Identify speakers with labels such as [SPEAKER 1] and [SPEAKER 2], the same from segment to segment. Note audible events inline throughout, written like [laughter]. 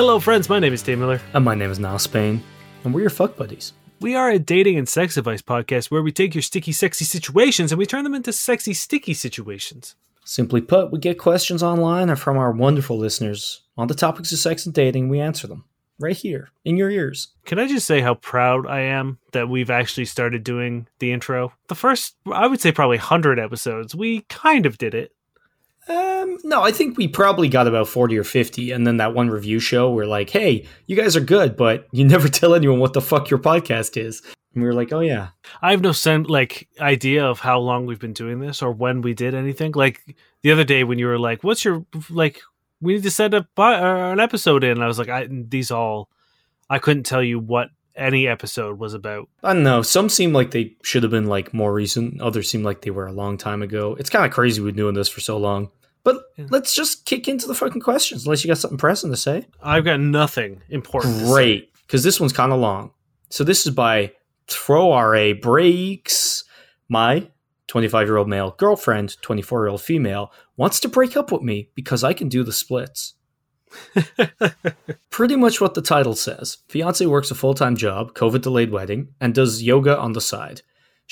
[SPEAKER 1] Hello, friends. My name is Tim Miller.
[SPEAKER 2] And my name is Niall Spain, and we're your fuck buddies.
[SPEAKER 1] We are a dating and sex advice podcast where we take your sticky, sexy situations and we turn them into sexy, sticky situations.
[SPEAKER 2] Simply put, we get questions online or from our wonderful listeners on the topics of sex and dating. We answer them right here in your ears.
[SPEAKER 1] Can I just say how proud I am that we've actually started doing the intro? The first, I would say, probably 100 episodes, we kind of did it.
[SPEAKER 2] Um, no, I think we probably got about 40 or 50. And then that one review show, we're like, hey, you guys are good, but you [laughs] never tell anyone what the fuck your podcast is. And we were like, oh, yeah.
[SPEAKER 1] I have no sense, like idea of how long we've been doing this or when we did anything. Like the other day when you were like, what's your, like, we need to set up uh, an episode in. I was like, I, these all, I couldn't tell you what any episode was about.
[SPEAKER 2] I don't know. Some seem like they should have been like more recent. Others seem like they were a long time ago. It's kind of crazy we've been doing this for so long. But yeah. let's just kick into the fucking questions, unless you got something pressing to say.
[SPEAKER 1] I've got nothing important.
[SPEAKER 2] Great, because this one's kind of long. So this is by Throw RA Breaks. My 25 year old male girlfriend, 24 year old female, wants to break up with me because I can do the splits. [laughs] Pretty much what the title says. Fiance works a full time job, COVID delayed wedding, and does yoga on the side.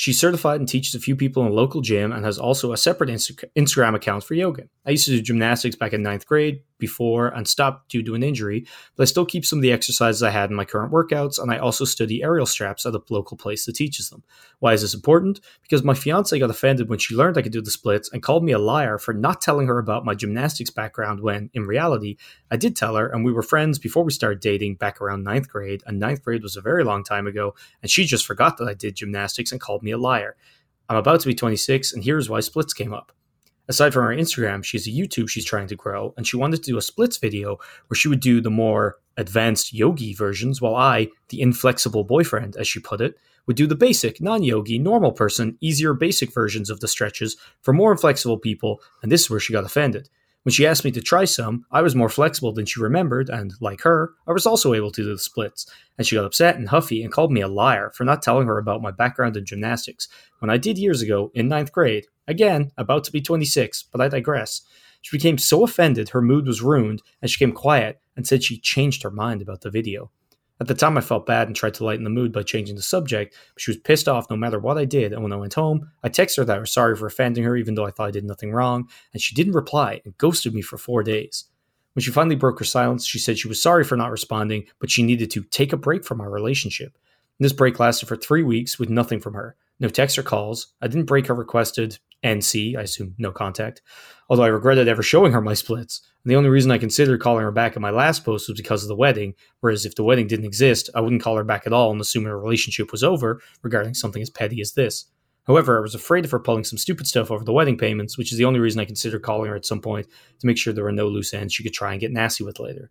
[SPEAKER 2] She's certified and teaches a few people in a local gym and has also a separate Insta- Instagram account for yoga. I used to do gymnastics back in ninth grade before and stopped due to an injury, but I still keep some of the exercises I had in my current workouts, and I also study aerial straps at a local place that teaches them. Why is this important? Because my fiance got offended when she learned I could do the splits and called me a liar for not telling her about my gymnastics background when, in reality, I did tell her, and we were friends before we started dating back around ninth grade, and ninth grade was a very long time ago, and she just forgot that I did gymnastics and called me a liar. I'm about to be 26, and here's why splits came up. Aside from her Instagram, she has a YouTube she's trying to grow, and she wanted to do a splits video where she would do the more advanced yogi versions, while I, the inflexible boyfriend, as she put it, would do the basic, non yogi, normal person, easier basic versions of the stretches for more inflexible people, and this is where she got offended. When she asked me to try some, I was more flexible than she remembered, and like her, I was also able to do the splits. And she got upset and huffy and called me a liar for not telling her about my background in gymnastics when I did years ago in ninth grade. Again, about to be 26, but I digress. She became so offended her mood was ruined, and she came quiet and said she changed her mind about the video. At the time, I felt bad and tried to lighten the mood by changing the subject, but she was pissed off no matter what I did. And when I went home, I texted her that I was sorry for offending her, even though I thought I did nothing wrong, and she didn't reply and ghosted me for four days. When she finally broke her silence, she said she was sorry for not responding, but she needed to take a break from our relationship. And this break lasted for three weeks with nothing from her. No texts or calls. I didn't break her requested NC, I assume no contact, although I regretted ever showing her my splits. And the only reason I considered calling her back in my last post was because of the wedding, whereas if the wedding didn't exist, I wouldn't call her back at all and assume our relationship was over regarding something as petty as this. However, I was afraid of her pulling some stupid stuff over the wedding payments, which is the only reason I considered calling her at some point to make sure there were no loose ends she could try and get nasty with later.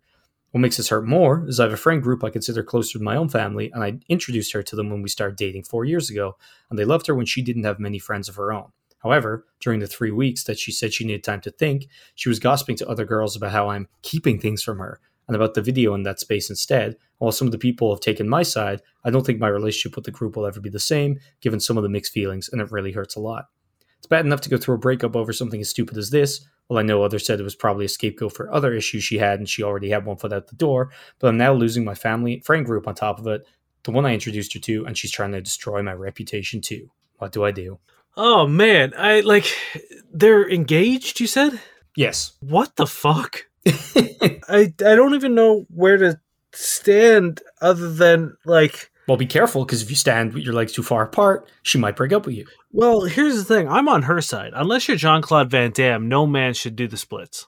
[SPEAKER 2] What makes this hurt more is I have a friend group I consider closer to my own family, and I introduced her to them when we started dating four years ago, and they loved her when she didn't have many friends of her own. However, during the three weeks that she said she needed time to think, she was gossiping to other girls about how I'm keeping things from her and about the video in that space instead. While some of the people have taken my side, I don't think my relationship with the group will ever be the same, given some of the mixed feelings, and it really hurts a lot. It's bad enough to go through a breakup over something as stupid as this. Well, I know others said it was probably a scapegoat for other issues she had, and she already had one foot out the door, but I'm now losing my family friend group on top of it, the one I introduced her to, and she's trying to destroy my reputation too. What do I do?
[SPEAKER 1] Oh man, I like they're engaged, you said?
[SPEAKER 2] Yes.
[SPEAKER 1] What the fuck? [laughs] I I don't even know where to stand other than like
[SPEAKER 2] well, be careful because if you stand with your legs too far apart, she might break up with you.
[SPEAKER 1] Well, here's the thing: I'm on her side. Unless you're Jean Claude Van Damme, no man should do the splits.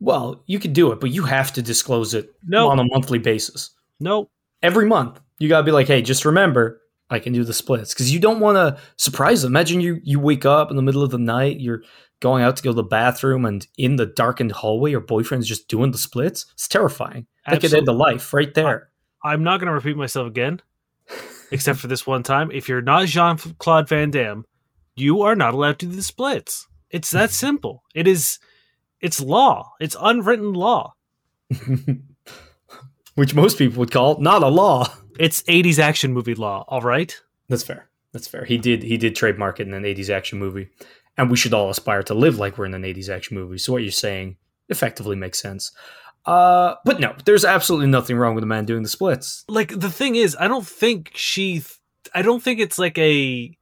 [SPEAKER 2] Well, you could do it, but you have to disclose it
[SPEAKER 1] nope.
[SPEAKER 2] on a monthly basis.
[SPEAKER 1] Nope.
[SPEAKER 2] Every month, you gotta be like, "Hey, just remember, I can do the splits because you don't want to surprise them. Imagine you you wake up in the middle of the night, you're going out to go to the bathroom, and in the darkened hallway, your boyfriend's just doing the splits. It's terrifying. That could end the life right there.
[SPEAKER 1] I, I'm not going to repeat myself again, except for this one time. If you're not Jean Claude Van Damme, you are not allowed to do the splits. It's that [laughs] simple. It is. It's law. It's unwritten law. [laughs]
[SPEAKER 2] Which most people would call not a law.
[SPEAKER 1] It's 80s action movie law, all right?
[SPEAKER 2] That's fair. That's fair. He did he did trademark it in an 80s action movie. And we should all aspire to live like we're in an 80s action movie. So what you're saying effectively makes sense. Uh, but no, there's absolutely nothing wrong with a man doing the splits.
[SPEAKER 1] Like the thing is, I don't think she. I don't think it's like a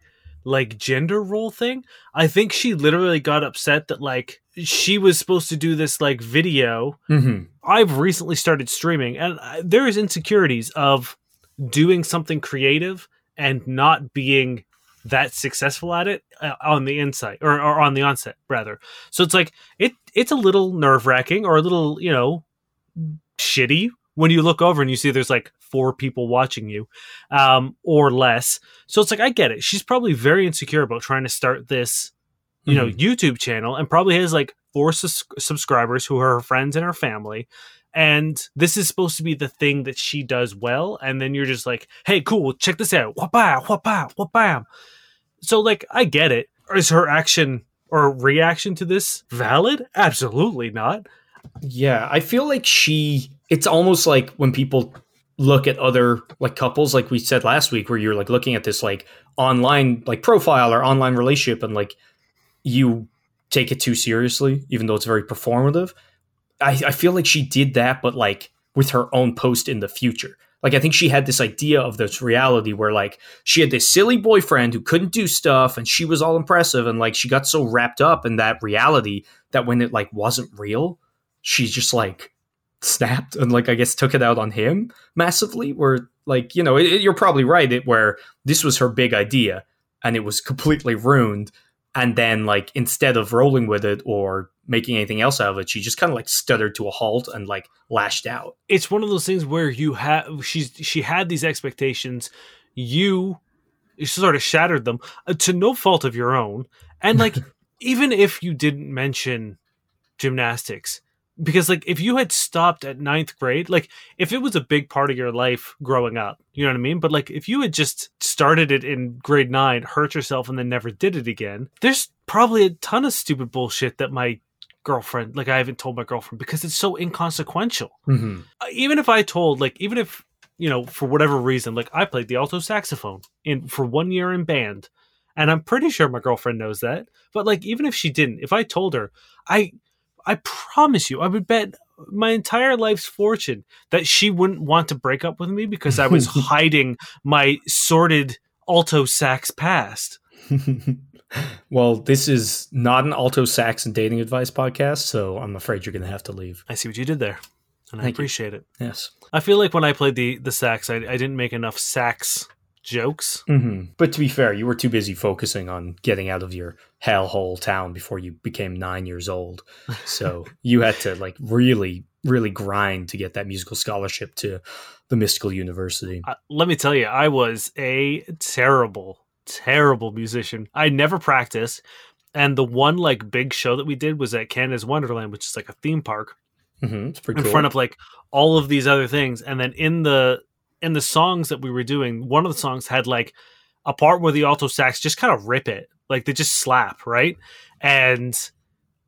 [SPEAKER 1] like gender role thing. I think she literally got upset that like she was supposed to do this like video.
[SPEAKER 2] Mm-hmm.
[SPEAKER 1] I've recently started streaming, and I- there is insecurities of doing something creative and not being that successful at it uh, on the inside or, or on the onset rather. So it's like it it's a little nerve wracking or a little you know shitty when you look over and you see there's like four people watching you um, or less. So it's like I get it. She's probably very insecure about trying to start this you know YouTube channel and probably has like four sus- subscribers who are her friends and her family. And this is supposed to be the thing that she does well. And then you're just like, hey, cool, check this out. Wha-bam, wha-bam, wha-bam. So, like, I get it. Is her action or reaction to this valid? Absolutely not.
[SPEAKER 2] Yeah, I feel like she. It's almost like when people look at other like couples, like we said last week, where you're like looking at this like online like profile or online relationship, and like you take it too seriously, even though it's very performative. I, I feel like she did that, but like with her own post in the future. Like I think she had this idea of this reality where like she had this silly boyfriend who couldn't do stuff and she was all impressive and like she got so wrapped up in that reality that when it like wasn't real, she just like snapped and like I guess took it out on him massively. Where like you know it, it- you're probably right. It where this was her big idea and it was completely ruined. And then like instead of rolling with it or making anything else out of it, she just kind of like stuttered to a halt and like lashed out.
[SPEAKER 1] It's one of those things where you have she's she had these expectations. You sort of shattered them uh, to no fault of your own. And like [laughs] even if you didn't mention gymnastics, because like if you had stopped at ninth grade, like if it was a big part of your life growing up, you know what I mean? But like if you had just started it in grade nine, hurt yourself, and then never did it again, there's probably a ton of stupid bullshit that my girlfriend, like I haven't told my girlfriend because it's so inconsequential.
[SPEAKER 2] Mm-hmm.
[SPEAKER 1] Uh, Even if I told, like, even if you know, for whatever reason, like I played the alto saxophone in for one year in band, and I'm pretty sure my girlfriend knows that. But like, even if she didn't, if I told her, I, I promise you, I would bet my entire life's fortune that she wouldn't want to break up with me because I was [laughs] hiding my sordid alto sax past. [laughs]
[SPEAKER 2] well, this is not an alto sax and dating advice podcast, so I'm afraid you're going to have to leave.
[SPEAKER 1] I see what you did there, and I
[SPEAKER 2] Thank you.
[SPEAKER 1] appreciate it.
[SPEAKER 2] Yes.
[SPEAKER 1] I feel like when I played the the sax, I, I didn't make enough sax jokes.
[SPEAKER 2] Mm-hmm. But to be fair, you were too busy focusing on getting out of your hellhole town before you became nine years old. So [laughs] you had to like really, really grind to get that musical scholarship to the Mystical University.
[SPEAKER 1] Uh, let me tell you, I was a terrible, terrible musician. I never practice. and the one like big show that we did was at Canada's Wonderland, which is like a theme park
[SPEAKER 2] Mm-hmm. It's pretty
[SPEAKER 1] in
[SPEAKER 2] cool.
[SPEAKER 1] front of like all of these other things. And then in the in the songs that we were doing, one of the songs had like a part where the alto sax just kind of rip it, like they just slap, right? And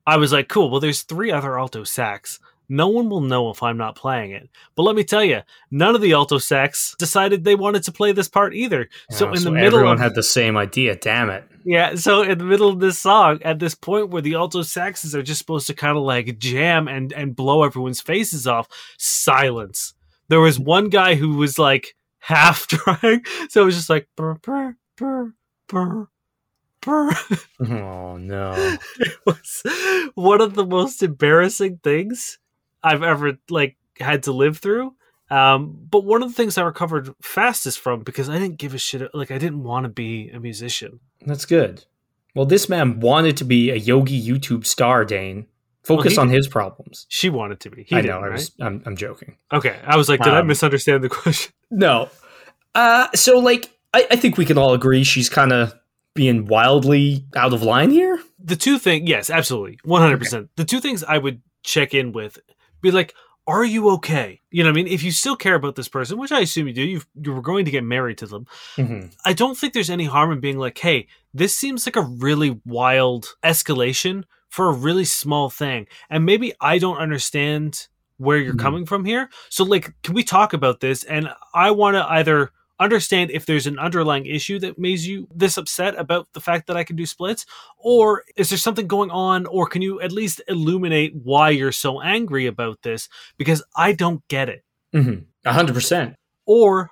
[SPEAKER 1] I was like, cool. Well, there's three other alto sax. No one will know if I'm not playing it. But let me tell you, none of the alto sax decided they wanted to play this part either. So
[SPEAKER 2] Oh,
[SPEAKER 1] in the middle
[SPEAKER 2] everyone
[SPEAKER 1] of
[SPEAKER 2] had the same idea. Damn it!
[SPEAKER 1] yeah, so in the middle of this song, at this point where the alto saxes are just supposed to kind of like jam and and blow everyone's faces off, silence. There was one guy who was like half [laughs] trying, so it was just like brr, brr, brr, brr. [laughs]
[SPEAKER 2] Oh no! [laughs]
[SPEAKER 1] it was one of the most embarrassing things I've ever like had to live through. Um, but one of the things I recovered fastest from because I didn't give a shit. Like I didn't want to be a musician.
[SPEAKER 2] That's good. Well, this man wanted to be a yogi YouTube star, Dane. Focus
[SPEAKER 1] he
[SPEAKER 2] on
[SPEAKER 1] did.
[SPEAKER 2] his problems.
[SPEAKER 1] She wanted to be. He
[SPEAKER 2] I know. I
[SPEAKER 1] right?
[SPEAKER 2] was. I'm, I'm joking.
[SPEAKER 1] Okay, I was like, did I
[SPEAKER 2] Um,
[SPEAKER 1] misunderstand the question? [laughs]
[SPEAKER 2] No. Uh, so like, I, I think we can all agree she's kind of being wildly out of line here.
[SPEAKER 1] The two things, yes, absolutely, one hundred percent. The two things I would check in with, be like, are you okay? You know, what I mean, if you still care about this person, which I assume you do, you you were going to get married to them.
[SPEAKER 2] Mm-hmm.
[SPEAKER 1] I don't think there's any harm in being like, hey, this seems like a really wild escalation for a really small thing. And maybe I don't understand where you're
[SPEAKER 2] Mhm.
[SPEAKER 1] coming from here. So, like, can we talk about this? And I want to either understand if there's an underlying issue that makes you this upset about the fact that I can do splits, or is there something going on, or can you at least illuminate why you're so angry about this? Because I don't get it.
[SPEAKER 2] Mm-hmm. A hundred percent.
[SPEAKER 1] Or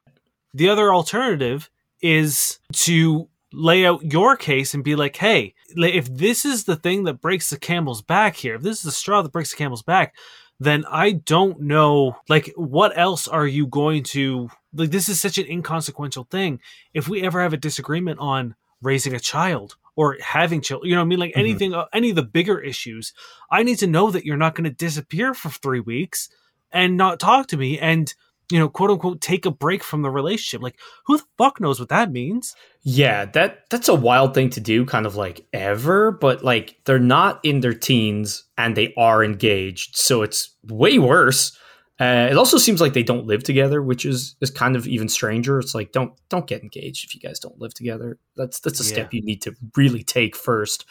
[SPEAKER 1] the other alternative is to lay out your case and be like, hey, if this is the thing that breaks the camel's back here, if this is the straw that breaks the camel's back, then I don't know, like, what else are you going to, like, this is such an inconsequential thing. If we ever have a disagreement on raising a child or having children, you know what I mean? Like,
[SPEAKER 2] Mhm.
[SPEAKER 1] anything, uh, any of the bigger issues, I need to know that you're not going to disappear for three weeks and not talk to me and, you know, quote unquote, take a break from the relationship. Like, who the fuck knows what that means?
[SPEAKER 2] Yeah, that that's a wild thing to do, kind of like ever, but like they're not in their teens and they are engaged, so it's way worse. Uh, it also seems like they don't live together, which is is kind of even stranger. It's like don't don't get engaged if you guys don't live together. That's that's a
[SPEAKER 1] Yeah.
[SPEAKER 2] step you need to really take first.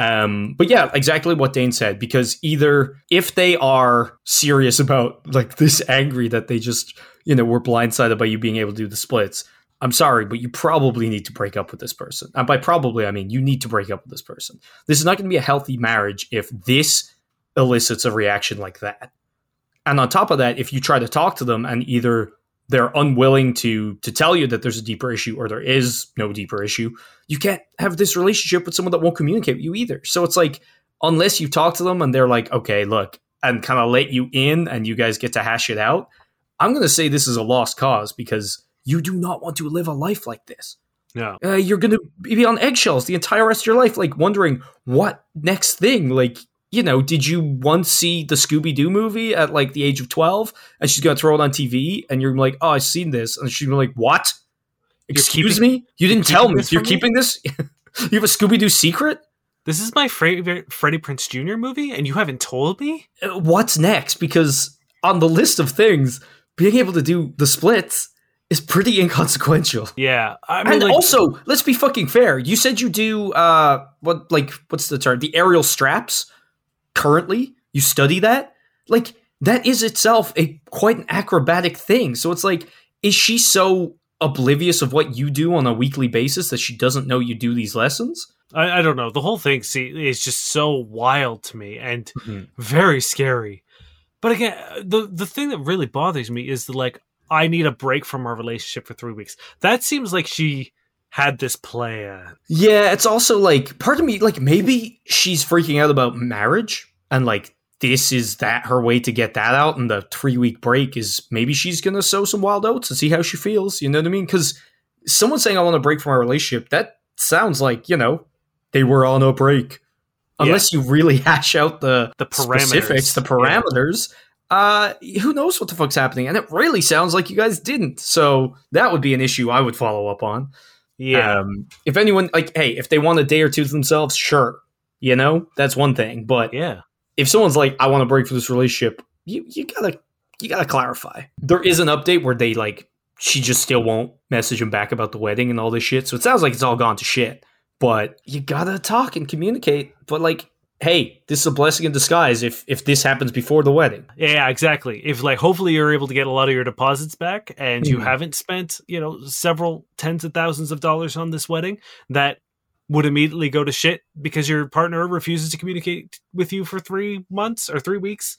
[SPEAKER 2] Um, but yeah, exactly what Dane said. Because either if they are serious about like this angry that they just you know were blindsided by you being able to do the splits, I'm sorry, but you probably need to break up with this person. And by probably, I mean you need to break up with this person. This is not going to be a healthy marriage if this elicits a reaction like that. And on top of that, if you try to talk to them and either they're unwilling to to tell you that there's a deeper issue or there is no deeper issue, you can't have this relationship with someone that won't communicate with you either. So it's like unless you talk to them and they're like, okay, look, and kind of let you in and you guys get to hash it out, I'm going to say this is a lost cause because you do not want to live a life like this.
[SPEAKER 1] No.
[SPEAKER 2] Uh, you're going to be on eggshells the entire rest of your life, like wondering what next thing. Like, you know, did you once see the Scooby Doo movie at like the age of 12 and she's going to throw it on TV and you're like, oh, I've seen this. And she's like, what? Excuse
[SPEAKER 1] keeping-
[SPEAKER 2] me? You didn't tell me. You're
[SPEAKER 1] me?
[SPEAKER 2] keeping this? [laughs] you have a Scooby Doo secret?
[SPEAKER 1] This is my favorite Freddie Prinze Jr. movie, and you haven't told me?
[SPEAKER 2] Uh, What's next? Because on the list of things, being able to do the splits is pretty inconsequential.
[SPEAKER 1] Yeah. I mean,
[SPEAKER 2] and
[SPEAKER 1] like,
[SPEAKER 2] also, let's be fucking fair. You said you do uh what like what's the term? The aerial straps currently. You study that? Like that is itself a quite an acrobatic thing. So it's like is she so oblivious of what you do on a weekly basis that she doesn't know you do these lessons?
[SPEAKER 1] I, I don't know. The whole thing see, is just so wild to me and
[SPEAKER 2] Mhm.
[SPEAKER 1] very scary. But again, the the thing that really bothers me is the like I need a break from our relationship for three weeks. That seems like she had this plan.
[SPEAKER 2] Yeah, it's also like part of me like maybe she's freaking out about marriage and like this is that her way to get that out and the 3 week break is maybe she's going to sow some wild oats and see how she feels, you know what I mean? Cuz someone saying I want to break from our relationship, that sounds like, you know, they were on a break. Unless you really [laughs] hash out the
[SPEAKER 1] The
[SPEAKER 2] specifics,
[SPEAKER 1] parameters.
[SPEAKER 2] the parameters, uh who knows what the fuck's happening? And it really sounds like you guys didn't. So that would be an issue I would follow up on.
[SPEAKER 1] Yeah.
[SPEAKER 2] Um, if anyone like, hey, if they want a day or two to themselves, sure, you know that's one thing. But
[SPEAKER 1] yeah.
[SPEAKER 2] if someone's like, I want to break from this relationship, you you gotta you gotta clarify. There is an update where they like she just still won't message him back about the wedding and all this shit. So it sounds like it's all gone to shit. But you gotta talk and communicate. But like, hey, this is a blessing in disguise. If if this happens before the wedding,
[SPEAKER 1] Yeah, exactly. If like hopefully you're able to get a lot of your deposits back and you
[SPEAKER 2] Mhm.
[SPEAKER 1] haven't spent, you know, several tens of thousands of dollars on this wedding that would immediately go to shit because your partner refuses to communicate with you for 3 months or 3 weeks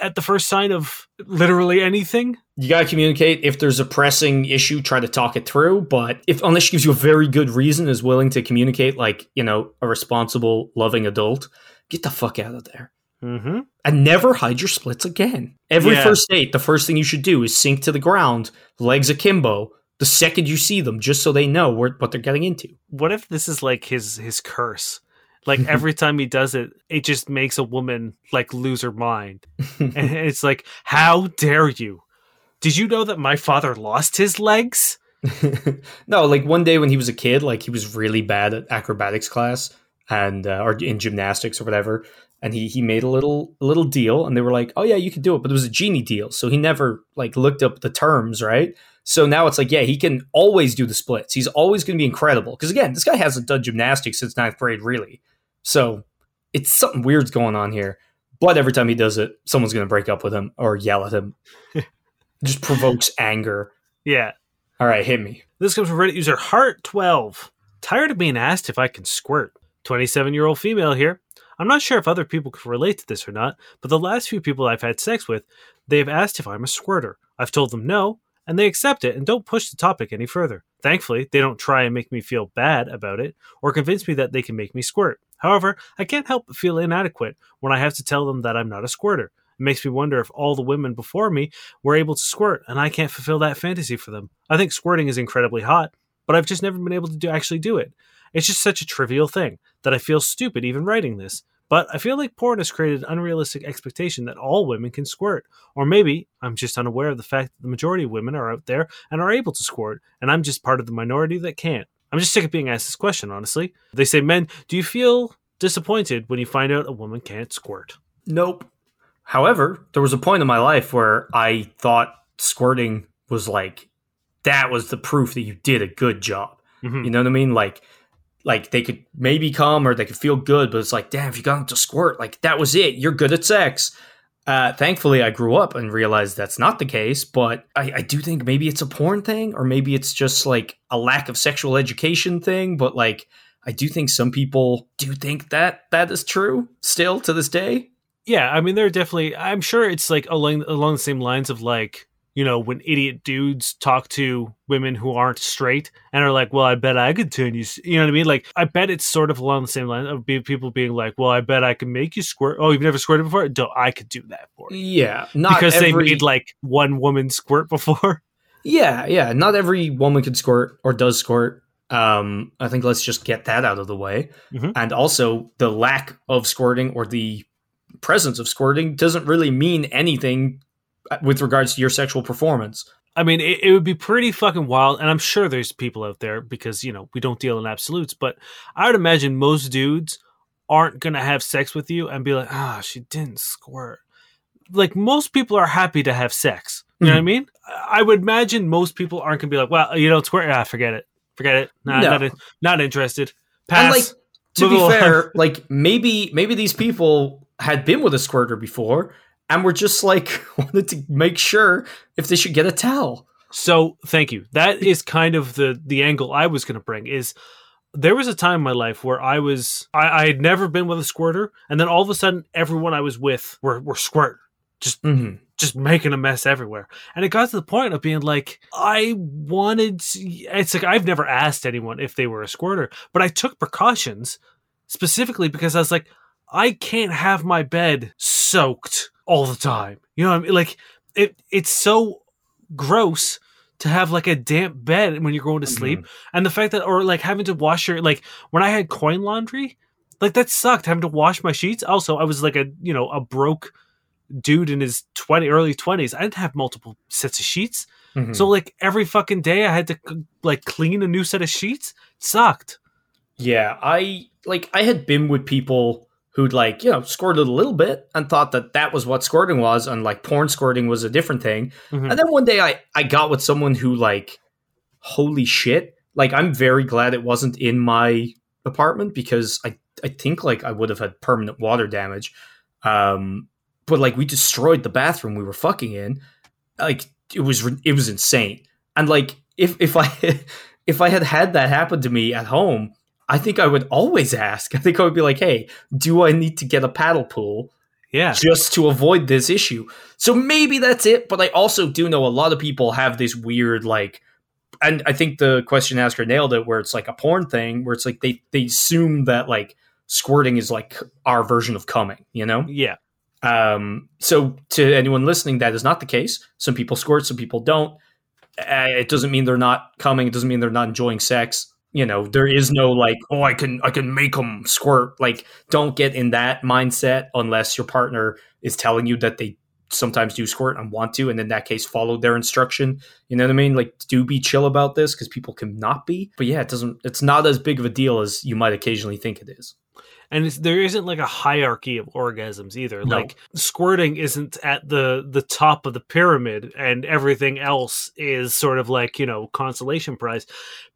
[SPEAKER 1] at the first sign of literally anything.
[SPEAKER 2] you gotta communicate. If there's a pressing issue, try to talk it through. But if unless she gives you a very good reason, is willing to communicate, like you know, a responsible, loving adult, get the fuck out of there.
[SPEAKER 1] Mhm.
[SPEAKER 2] And never hide your splits again. Every
[SPEAKER 1] Yeah.
[SPEAKER 2] first date, the first thing you should do is sink to the ground, legs akimbo, the second you see them, just so they know what they're getting into.
[SPEAKER 1] What if this is like his his curse? Like [laughs] every time he does it, it just makes a woman like lose her mind. and [laughs] it's like, how dare you? Did you know that my father lost his legs? [laughs]
[SPEAKER 2] no, like one day when he was a kid, like he was really bad at acrobatics class and uh, or in gymnastics or whatever, and he he made a little a little deal, and they were like, "Oh yeah, you can do it," but it was a genie deal, so he never like looked up the terms, right? So now it's like, yeah, he can always do the splits. He's always going to be incredible because again, this guy hasn't done gymnastics since ninth grade, really. So it's something weird's going on here. But every time he does it, someone's going to break up with him or yell at him. [laughs] Just provokes anger.
[SPEAKER 1] Yeah.
[SPEAKER 2] All right, hit me.
[SPEAKER 1] This comes from Reddit user Heart12. Tired of being asked if I can squirt. 27 year old female here. I'm not sure if other people can relate to this or not, but the last few people I've had sex with, they have asked if I'm a squirter. I've told them no, and they accept it and don't push the topic any further. Thankfully, they don't try and make me feel bad about it or convince me that they can make me squirt. However, I can't help but feel inadequate when I have to tell them that I'm not a squirter. It makes me wonder if all the women before me were able to squirt and I can't fulfill that fantasy for them. I think squirting is incredibly hot, but I've just never been able to do, actually do it. It's just such a trivial thing that I feel stupid even writing this. But I feel like porn has created an unrealistic expectation that all women can squirt. Or maybe I'm just unaware of the fact that the majority of women are out there and are able to squirt, and I'm just part of the minority that can't. I'm just sick of being asked this question, honestly. They say, Men, do you feel disappointed when you find out a woman can't squirt?
[SPEAKER 2] Nope. However, there was a point in my life where I thought squirting was like that was the proof that you did a good job.
[SPEAKER 1] Mhm.
[SPEAKER 2] You know what I mean? Like like they could maybe come or they could feel good, but it's like, damn, if you got them to squirt, like that was it. You're good at sex. Uh, thankfully, I grew up and realized that's not the case, but I, I do think maybe it's a porn thing, or maybe it's just like a lack of sexual education thing. But like, I do think some people do think that that is true still to this day.
[SPEAKER 1] Yeah, I mean, there are definitely. I'm sure it's like along along the same lines of like you know when idiot dudes talk to women who aren't straight and are like, "Well, I bet I could turn you." You know what I mean? Like, I bet it's sort of along the same line of people being like, "Well, I bet I can make you squirt." Oh, you've never squirted before? Do I could do that for you
[SPEAKER 2] Yeah, not
[SPEAKER 1] because they
[SPEAKER 2] every-
[SPEAKER 1] made like one woman squirt before. [laughs]
[SPEAKER 2] Yeah, yeah. Not every woman can squirt or does squirt. Um, I think let's just get that out of the way.
[SPEAKER 1] Mhm.
[SPEAKER 2] And also, the lack of squirting or the presence of squirting doesn't really mean anything with regards to your sexual performance.
[SPEAKER 1] I mean, it, it would be pretty fucking wild, and I'm sure there's people out there because you know we don't deal in absolutes. But I would imagine most dudes aren't gonna have sex with you and be like, "Ah, she didn't squirt." Like most people are happy to have sex. You know what I mean? I would imagine most people aren't gonna be like, "Well, you don't squirt, ah, forget it, forget it, nah,
[SPEAKER 2] No.
[SPEAKER 1] not not interested."
[SPEAKER 2] And
[SPEAKER 1] Pass.
[SPEAKER 2] like to be fair, [laughs] like maybe maybe these people had been with a squirter before and we're just like [laughs] wanted to make sure if they should get a towel.
[SPEAKER 1] So thank you. That is kind of the the angle I was going to bring. Is there was a time in my life where I was I, I had never been with a squirter, and then all of a sudden everyone I was with were were squirt, just
[SPEAKER 2] Mm-hmm.
[SPEAKER 1] just making a mess everywhere, and it got to the point of being like I wanted. It's like I've never asked anyone if they were a squirter, but I took precautions specifically because I was like I can't have my bed soaked all the time. You know what I mean? Like it it's so gross to have like a damp bed when you're going to sleep. And the fact that or like having to wash your like when i had coin laundry like that sucked having to wash my sheets. Also i was like a you know a broke dude in his 20 early 20s i didn't have multiple sets of sheets.
[SPEAKER 2] Mhm.
[SPEAKER 1] so like every fucking day i had to like clean a new set of sheets. It sucked.
[SPEAKER 2] Yeah, I like I had been with people who'd like you know squirted a little bit and thought that that was what squirting was, and like porn squirting was a different thing.
[SPEAKER 1] Mhm.
[SPEAKER 2] And then one day I I got with someone who like, holy shit! Like I'm very glad it wasn't in my apartment because I I think like I would have had permanent water damage. Um, but like we destroyed the bathroom we were fucking in. Like it was it was insane. And like if if I [laughs] if I had had that happen to me at home, I think I would always ask. I think I would be like, "Hey, do I need to get a paddle pool
[SPEAKER 1] yeah
[SPEAKER 2] just to avoid this issue?" So maybe that's it. But I also do know a lot of people have this weird like, and I think the question asker nailed it, where it's like a porn thing, where it's like they they assume that like squirting is like our version of coming, you know?
[SPEAKER 1] yeah
[SPEAKER 2] Um, so to anyone listening, that is not the case. Some people squirt, some people don't. Uh, it doesn't mean they're not coming. It doesn't mean they're not enjoying sex. You know, there is no like, oh, I can, I can make them squirt. Like, don't get in that mindset unless your partner is telling you that they sometimes do squirt and want to, and in that case, follow their instruction. You know what I mean? Like, do be chill about this because people can not be. But yeah, it doesn't. It's not as big of a deal as you might occasionally think it is.
[SPEAKER 1] And it's, there isn't like a hierarchy of orgasms either
[SPEAKER 2] No.
[SPEAKER 1] like squirting isn't at the the top of the pyramid and everything else is sort of like you know consolation prize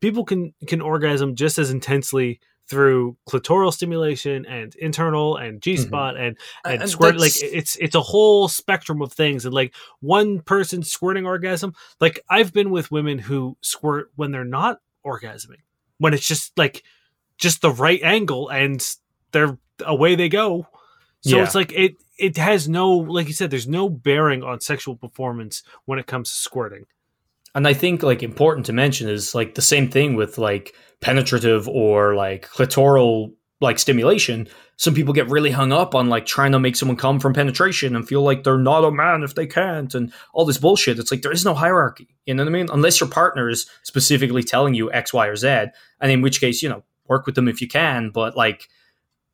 [SPEAKER 1] people can can orgasm just as intensely through clitoral stimulation and internal and G mm-hmm. spot and and,
[SPEAKER 2] And
[SPEAKER 1] squirt. Like it's it's a whole spectrum of things. And like one person squirting orgasm, like I've been with women who squirt when they're not orgasming, when it's just like just the right angle and they're away they go. So
[SPEAKER 2] Yeah.
[SPEAKER 1] it's like it it has no like you said, there's no bearing on sexual performance when it comes to squirting.
[SPEAKER 2] And I think like important to mention is like the same thing with like penetrative or like clitoral like stimulation. Some people get really hung up on like trying to make someone come from penetration and feel like they're not a man if they can't and all this bullshit. It's like there is no hierarchy. You know what I mean? Unless your partner is specifically telling you X, Y, or Z, and in which case, you know, work with them if you can, but like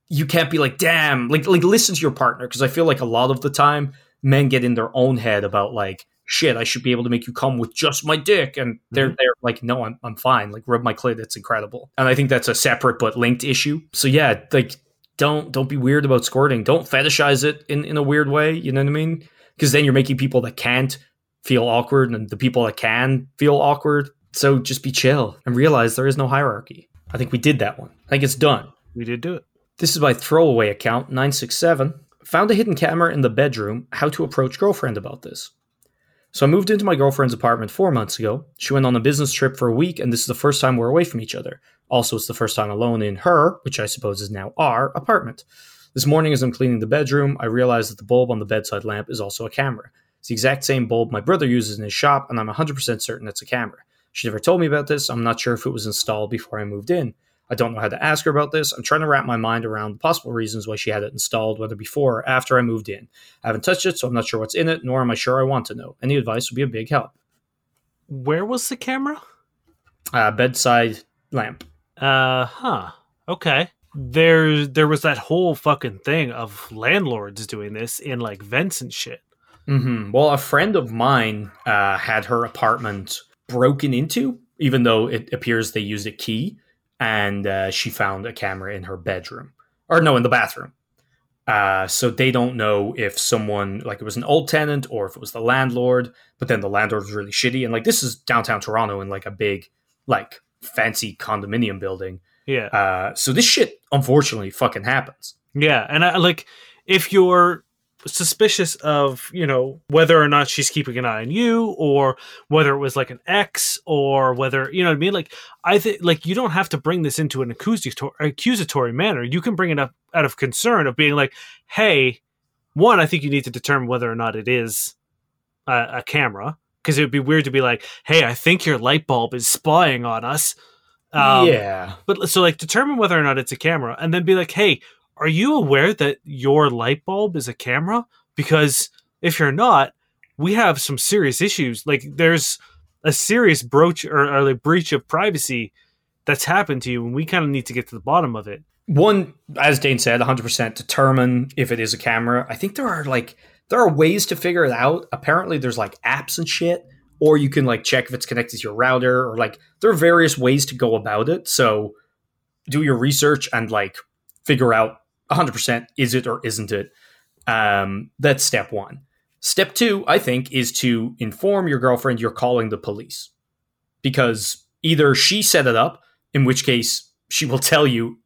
[SPEAKER 2] you can't be like, damn, like like listen to your partner because I feel like a lot of the time men get in their own head about like shit, I should be able to make you come with just my dick, and they're mm-hmm. they're like, no, I'm I'm fine. Like rub my clit, it's incredible. And I think that's a separate but linked issue. So yeah, like don't don't be weird about squirting. Don't fetishize it in in a weird way. You know what I mean? Because then you're making people that can't feel awkward, and the people that can feel awkward. So just be chill and realize there is no hierarchy. I think we did that one. I think it's done.
[SPEAKER 1] We did do it.
[SPEAKER 2] This is my throwaway account, 967. Found a hidden camera in the bedroom. How to approach girlfriend about this. So I moved into my girlfriend's apartment four months ago. She went on a business trip for a week, and this is the first time we're away from each other. Also, it's the first time alone in her, which I suppose is now our apartment. This morning, as I'm cleaning the bedroom, I realize that the bulb on the bedside lamp is also a camera. It's the exact same bulb my brother uses in his shop, and I'm 100% certain it's a camera. She never told me about this. I'm not sure if it was installed before I moved in. I don't know how to ask her about this. I'm trying to wrap my mind around the possible reasons why she had it installed, whether before or after I moved in. I haven't touched it, so I'm not sure what's in it, nor am I sure I want to know. Any advice would be a big help.
[SPEAKER 1] Where was the camera?
[SPEAKER 2] Uh, bedside lamp.
[SPEAKER 1] Uh huh. Okay. There there was that whole fucking thing of landlords doing this in like vents and shit.
[SPEAKER 2] hmm Well, a friend of mine uh, had her apartment broken into, even though it appears they used a key, and uh, she found a camera in her bedroom, or no, in the bathroom. Uh, so they don't know if someone like it was an old tenant or if it was the landlord. But then the landlord was really shitty, and like this is downtown Toronto in like a big, like fancy condominium building.
[SPEAKER 1] Yeah.
[SPEAKER 2] Uh, so this shit unfortunately fucking happens.
[SPEAKER 1] Yeah, and I like if you're suspicious of, you know, whether or not she's keeping an eye on you or whether it was like an ex or whether, you know what I mean? Like I think like you don't have to bring this into an accusatory accusatory manner. You can bring it up out of concern of being like, "Hey, one, I think you need to determine whether or not it is a, a camera." Because it would be weird to be like, "Hey, I think your light bulb is spying on us." Um,
[SPEAKER 2] yeah,
[SPEAKER 1] but so like determine whether or not it's a camera and then be like, hey, are you aware that your light bulb is a camera? Because if you're not, we have some serious issues. Like there's a serious broach or, or like breach of privacy that's happened to you, and we kind of need to get to the bottom of it.
[SPEAKER 2] one as dane said 100% determine if it is a camera i think there are like there are ways to figure it out apparently there's like apps and shit or you can like check if it's connected to your router or like there are various ways to go about it so do your research and like figure out 100% is it or isn't it um that's step one step two i think is to inform your girlfriend you're calling the police because either she set it up in which case she will tell you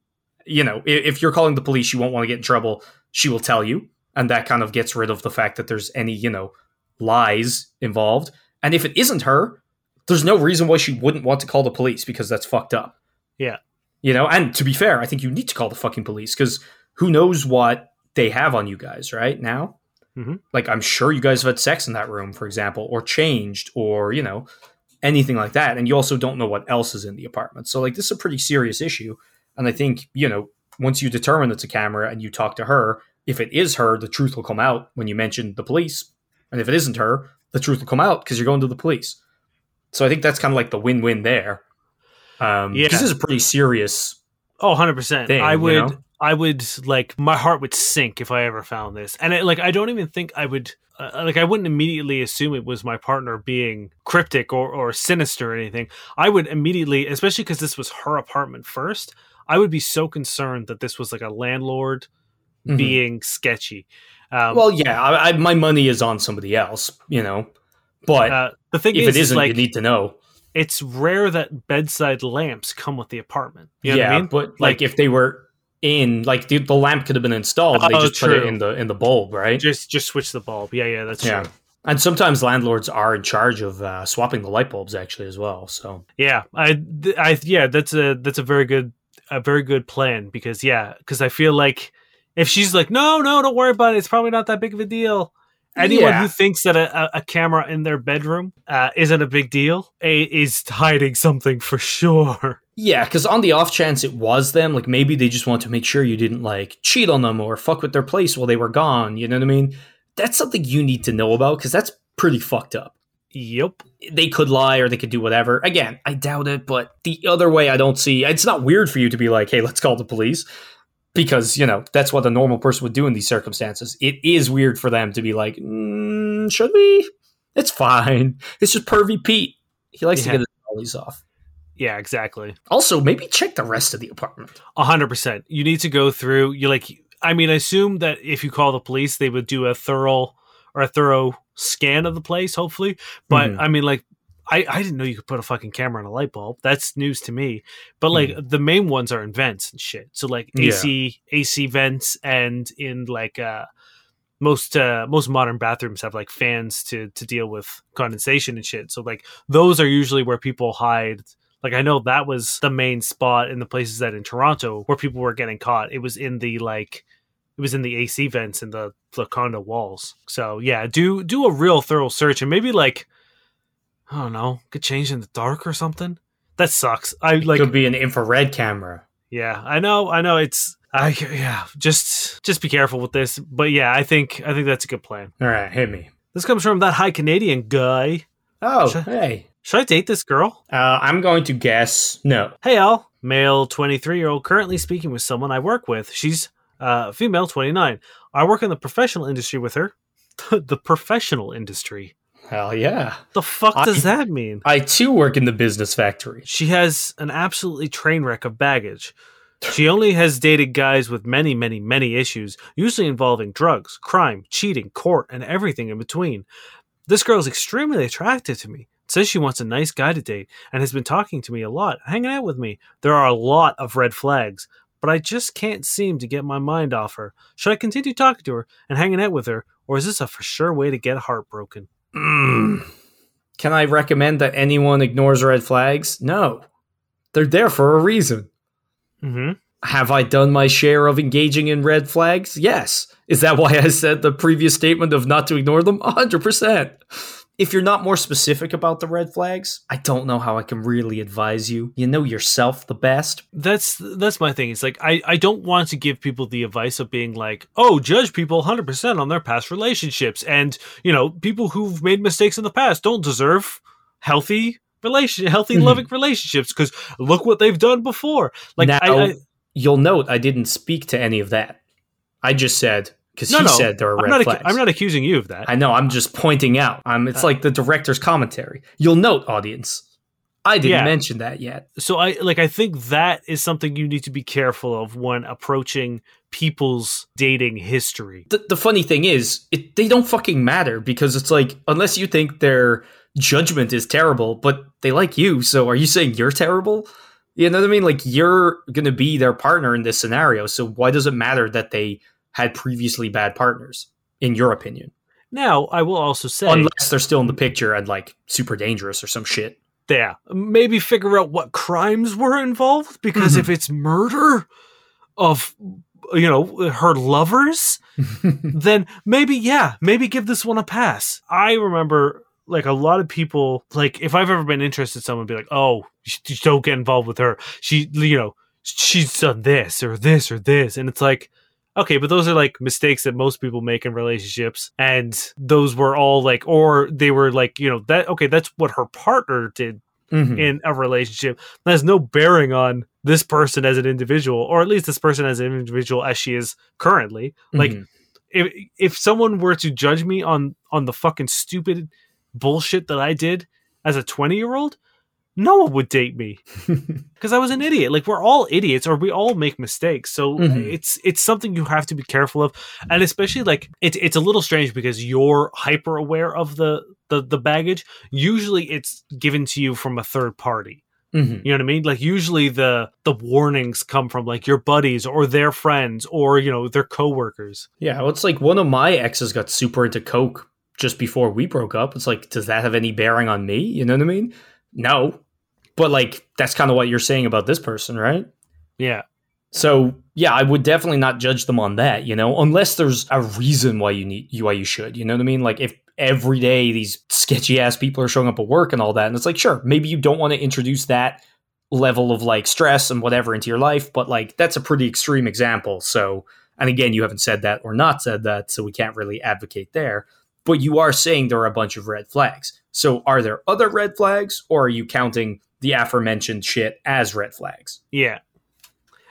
[SPEAKER 2] you know, if you're calling the police, you won't want to get in trouble. She will tell you, and that kind of gets rid of the fact that there's any, you know, lies involved. And if it isn't her, there's no reason why she wouldn't want to call the police because that's fucked up.
[SPEAKER 1] Yeah.
[SPEAKER 2] You know, and to be fair, I think you need to call the fucking police because who knows what they have on you guys right now.
[SPEAKER 1] Mhm.
[SPEAKER 2] Like, I'm sure you guys have had sex in that room, for example, or changed, or, you know, anything like that. And you also don't know what else is in the apartment. So, like, this is a pretty serious issue. And I think, you know, once you determine it's a camera and you talk to her, if it is her, the truth will come out when you mention the police. And if it isn't her, the truth will come out because you're going to the police. So I think that's kind of like the win win there. Um,
[SPEAKER 1] Yeah.
[SPEAKER 2] This is a pretty serious.
[SPEAKER 1] Oh, 100%.
[SPEAKER 2] Thing,
[SPEAKER 1] I
[SPEAKER 2] you
[SPEAKER 1] would
[SPEAKER 2] know?
[SPEAKER 1] I would like my heart would sink if I ever found this. And it, like I don't even think I would uh, like I wouldn't immediately assume it was my partner being cryptic or or sinister or anything. I would immediately, especially cuz this was her apartment first, I would be so concerned that this was like a landlord
[SPEAKER 2] Mhm.
[SPEAKER 1] being sketchy. Um,
[SPEAKER 2] Well, yeah, I, I, my money is on somebody else, you know. But
[SPEAKER 1] uh, the thing
[SPEAKER 2] if
[SPEAKER 1] is,
[SPEAKER 2] it
[SPEAKER 1] is
[SPEAKER 2] isn't,
[SPEAKER 1] like
[SPEAKER 2] you need to know.
[SPEAKER 1] it's rare that bedside lamps come with the apartment. You know
[SPEAKER 2] yeah,
[SPEAKER 1] what I mean?
[SPEAKER 2] but like,
[SPEAKER 1] Like-
[SPEAKER 2] if they were in, like the, the lamp could have been installed, they
[SPEAKER 1] Oh,
[SPEAKER 2] just put it in the in the bulb, right?
[SPEAKER 1] Just just switch the bulb. Yeah, yeah, that's
[SPEAKER 2] yeah.
[SPEAKER 1] true.
[SPEAKER 2] And sometimes landlords are in charge of uh, swapping the light bulbs actually as well. So
[SPEAKER 1] Yeah, I, th- I, yeah, that's a that's a very good a very good plan because yeah, because I feel like if she's like, no, no, don't worry about it, it's probably not that big of a deal. Anyone
[SPEAKER 2] Yeah.
[SPEAKER 1] who thinks that a, a- a camera in their bedroom uh, isn't a big deal a, is hiding something for [laughs] sure.
[SPEAKER 2] Yeah, because on the off chance it was them, like maybe they just want to make sure you didn't like cheat on them or fuck with their place while they were gone. You know what I mean? That's something you need to know about because that's pretty fucked up.
[SPEAKER 1] Yep.
[SPEAKER 2] They could lie or they could do whatever. Again, I doubt it, but the other way, I don't see. It's not weird for you to be like, "Hey, let's call the police," because you know that's what a normal person would do in these circumstances. It is weird for them to be like, mm, "Should we?" It's fine. It's just pervy Pete. He likes to get his dollies off.
[SPEAKER 1] Yeah, exactly.
[SPEAKER 2] Also, maybe check the rest of the apartment.
[SPEAKER 1] A hundred percent. You need to go through. You like. I mean, I assume that if you call the police, they would do a thorough or a thorough scan of the place. Hopefully, but
[SPEAKER 2] Mhm.
[SPEAKER 1] I mean, like, I I didn't know you could put a fucking camera in a light bulb. That's news to me. But like, the main ones are in vents and shit. So like
[SPEAKER 2] Yeah.
[SPEAKER 1] AC AC vents and in like uh most uh most modern bathrooms have like fans to to deal with condensation and shit. So like those are usually where people hide like I know that was the main spot in the places that in Toronto where people were getting caught. It was in the like it was in the AC vents in the, the condo walls. So yeah, do do a real thorough search and maybe like I don't know, get changed in the dark or something. That sucks. I like
[SPEAKER 2] Could be an infrared camera.
[SPEAKER 1] yeah, I know, I know it's I yeah, just just be careful with this. But yeah, I think I think that's a good plan.
[SPEAKER 2] All right, hit me.
[SPEAKER 1] This comes from that high Canadian guy.
[SPEAKER 2] Oh,
[SPEAKER 1] Sure.
[SPEAKER 2] hey.
[SPEAKER 1] Should I date this girl?
[SPEAKER 2] Uh, I'm going to guess no.
[SPEAKER 1] Hey, Al. Male, 23 year old, currently speaking with someone I work with. She's uh, female, 29. I work in the professional industry with her. [laughs] the professional industry.
[SPEAKER 2] Hell yeah.
[SPEAKER 1] The fuck
[SPEAKER 2] I-
[SPEAKER 1] does that mean?
[SPEAKER 2] I too work in the business factory.
[SPEAKER 1] She has an absolutely train wreck of baggage. She only has dated guys with many, many, many issues, usually involving drugs, crime, cheating, court, and everything in between. This girl is extremely attractive to me. Says she wants a nice guy to date and has been talking to me a lot, hanging out with me. There are a lot of red flags, but I just can't seem to get my mind off her. Should I continue talking to her and hanging out with her, or is this a for sure way to get heartbroken?
[SPEAKER 2] Mm. Can I recommend that anyone ignores red flags? No. They're there for a reason.
[SPEAKER 1] Mm-hmm.
[SPEAKER 2] Have I done my share of engaging in red flags? Yes. Is that why I said the previous statement of not to ignore them? 100%. If you're not more specific about the red flags, I don't know how I can really advise you. You know yourself the best.
[SPEAKER 1] that's that's my thing. It's like I I don't want to give people the advice of being like, oh, judge people 100% on their past relationships, and you know, people who've made mistakes in the past don't deserve healthy relation, healthy
[SPEAKER 2] Mhm.
[SPEAKER 1] loving relationships because look what they've done before. Like
[SPEAKER 2] now,
[SPEAKER 1] I, I
[SPEAKER 2] you'll note I didn't speak to any of that. I just said because
[SPEAKER 1] no no,
[SPEAKER 2] said there are
[SPEAKER 1] I'm
[SPEAKER 2] red
[SPEAKER 1] not,
[SPEAKER 2] flags.
[SPEAKER 1] ac- I'm not accusing you of that.
[SPEAKER 2] I know. I'm just pointing out. Um, it's
[SPEAKER 1] Uh,
[SPEAKER 2] like the director's commentary. You'll note, audience. I didn't
[SPEAKER 1] Yeah.
[SPEAKER 2] mention that yet.
[SPEAKER 1] so I like I think that is something you need to be careful of when approaching people's dating history.
[SPEAKER 2] The, the funny thing is, it, they don't fucking matter because it's like unless you think their judgment is terrible, but they like you. So are you saying you're terrible? You know what I mean? Like you're gonna be their partner in this scenario. So why does it matter that they had previously bad partners? In your opinion,
[SPEAKER 1] Now, I will also say
[SPEAKER 2] unless they're still in the picture and like super dangerous or some shit.
[SPEAKER 1] yeah maybe figure out what crimes were involved because
[SPEAKER 2] Mhm.
[SPEAKER 1] if it's murder of you know her lovers [laughs] then maybe yeah maybe give this one a pass i remember like a lot of people like if i've ever been interested in someone be like oh don't get involved with her she you know she's done this or this or this and it's like okay but those are like mistakes that most people make in relationships and those were all like or they were like you know that okay that's what her partner did
[SPEAKER 2] Mhm.
[SPEAKER 1] in a relationship that has no bearing on this person as an individual or at least this person as an individual as she is currently like
[SPEAKER 2] Mhm.
[SPEAKER 1] if if someone were to judge me on on the fucking stupid bullshit that I did as a 20 year old no one would date me [laughs] because I was an idiot. Like we're all idiots, or we all make mistakes. So
[SPEAKER 2] Mhm.
[SPEAKER 1] it's it's something you have to be careful of, and especially like it's it's a little strange because you're hyper aware of the the the baggage. Usually, it's given to you from a third party.
[SPEAKER 2] Mhm.
[SPEAKER 1] You know what I mean? Like usually the the warnings come from like your buddies or their friends or you know their coworkers.
[SPEAKER 2] Yeah, well, it's like one of my exes got super into coke just before we broke up. It's like, does that have any bearing on me? You know what I mean? No, but like that's kind of what you're saying about this person, right?
[SPEAKER 1] Yeah.
[SPEAKER 2] So yeah, I would definitely not judge them on that, you know, unless there's a reason why you need you why you should. You know what I mean? Like if every day these sketchy ass people are showing up at work and all that, and it's like, sure, maybe you don't want to introduce that level of like stress and whatever into your life, but like that's a pretty extreme example. So and again, you haven't said that or not said that, so we can't really advocate there. But you are saying there are a bunch of red flags. So are there other red flags, or are you counting the aforementioned shit as red flags?
[SPEAKER 1] Yeah.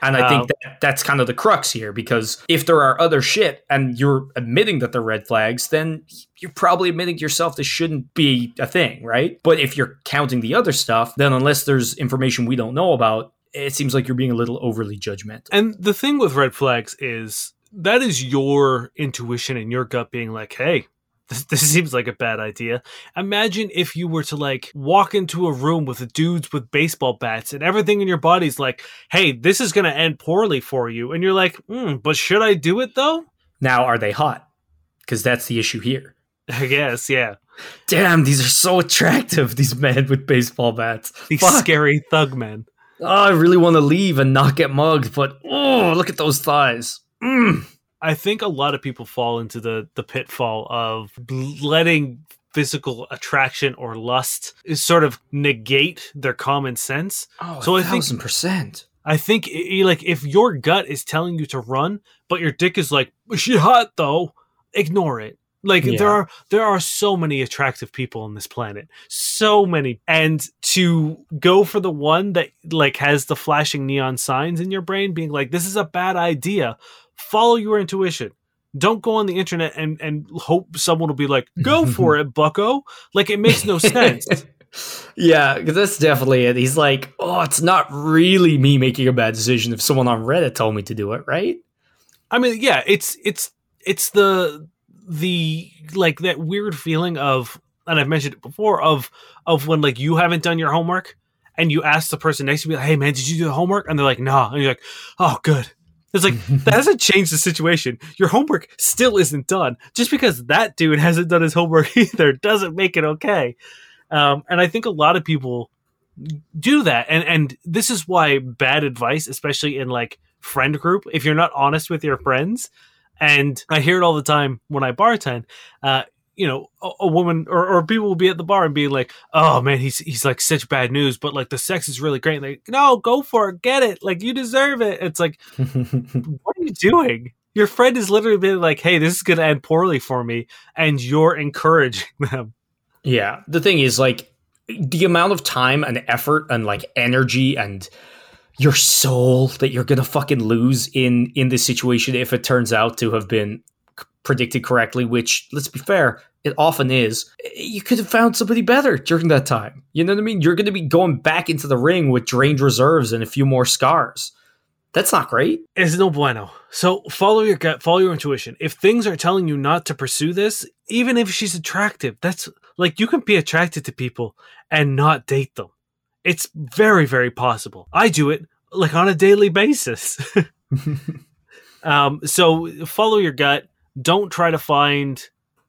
[SPEAKER 2] And I
[SPEAKER 1] Um,
[SPEAKER 2] think that that's kind of the crux here because if there are other shit and you're admitting that they're red flags, then you're probably admitting to yourself this shouldn't be a thing, right? But if you're counting the other stuff, then unless there's information we don't know about, it seems like you're being a little overly judgmental.
[SPEAKER 1] And the thing with red flags is that is your intuition and your gut being like, hey, this, [laughs] this seems like a bad idea. Imagine if you were to like walk into a room with dudes with baseball bats and everything in your body's like, hey, this is going to end poorly for you. And you're like, hmm, but should I do it though?
[SPEAKER 2] Now, are they hot? Because that's the issue here. [laughs]
[SPEAKER 1] I guess, yeah.
[SPEAKER 2] Damn, these are so attractive, these men with baseball bats.
[SPEAKER 1] These
[SPEAKER 2] Fuck.
[SPEAKER 1] scary thug men.
[SPEAKER 2] Oh, I really want to leave and not get mugged, but oh, look at those thighs. Mm.
[SPEAKER 1] I think a lot of people fall into the the pitfall of letting physical attraction or lust is sort of negate their common sense.
[SPEAKER 2] Oh,
[SPEAKER 1] So
[SPEAKER 2] a
[SPEAKER 1] I think-
[SPEAKER 2] thousand percent.
[SPEAKER 1] I think like if your gut is telling you to run, but your dick is like she hot though, ignore it. Like
[SPEAKER 2] Yeah.
[SPEAKER 1] there are there are so many attractive people on this planet, so many, and to go for the one that like has the flashing neon signs in your brain, being like this is a bad idea. Follow your intuition. Don't go on the internet and and hope someone will be like, "Go for it, Bucko." Like it makes no sense. [laughs]
[SPEAKER 2] yeah, because that's definitely it. He's like, oh, it's not really me making a bad decision if someone on Reddit told me to do it, right?
[SPEAKER 1] I mean, yeah, it's it's it's the the like that weird feeling of, and I've mentioned it before of of when like you haven't done your homework and you ask the person next to you, like, "Hey, man, did you do the homework?" And they're like, "Nah," and you're like, "Oh, good." It's like [laughs] that hasn't changed the situation. Your homework still isn't done. Just because that dude hasn't done his homework [laughs] either doesn't make it okay. Um, and I think a lot of people do that, and and this is why bad advice, especially in like friend group, if you're not honest with your friends, and I hear it all the time when I bartend. Uh, you know, a, a woman or, or people will be at the bar and be like, "Oh man, he's he's like such bad news, but like the sex is really great." And they, no, go for it, get it, like you deserve it. It's like, [laughs] what are you doing? Your friend is literally being like, "Hey, this is gonna end poorly for me," and you're encouraging [laughs] them.
[SPEAKER 2] yeah, the thing is, like, the amount of time and effort and like energy and your soul that you're gonna fucking lose in in this situation if it turns out to have been predicted correctly which let's be fair it often is you could have found somebody better during that time you know what i mean you're gonna be going back into the ring with drained reserves and a few more scars that's not great
[SPEAKER 1] It's no bueno. So follow your gut, follow your intuition. If things are telling you not to pursue this, even if she's attractive, that's like you can be attracted to people and not date them. It's very, very possible. I do it like on a daily basis. [laughs] [laughs] um, so follow your gut. Don't try to find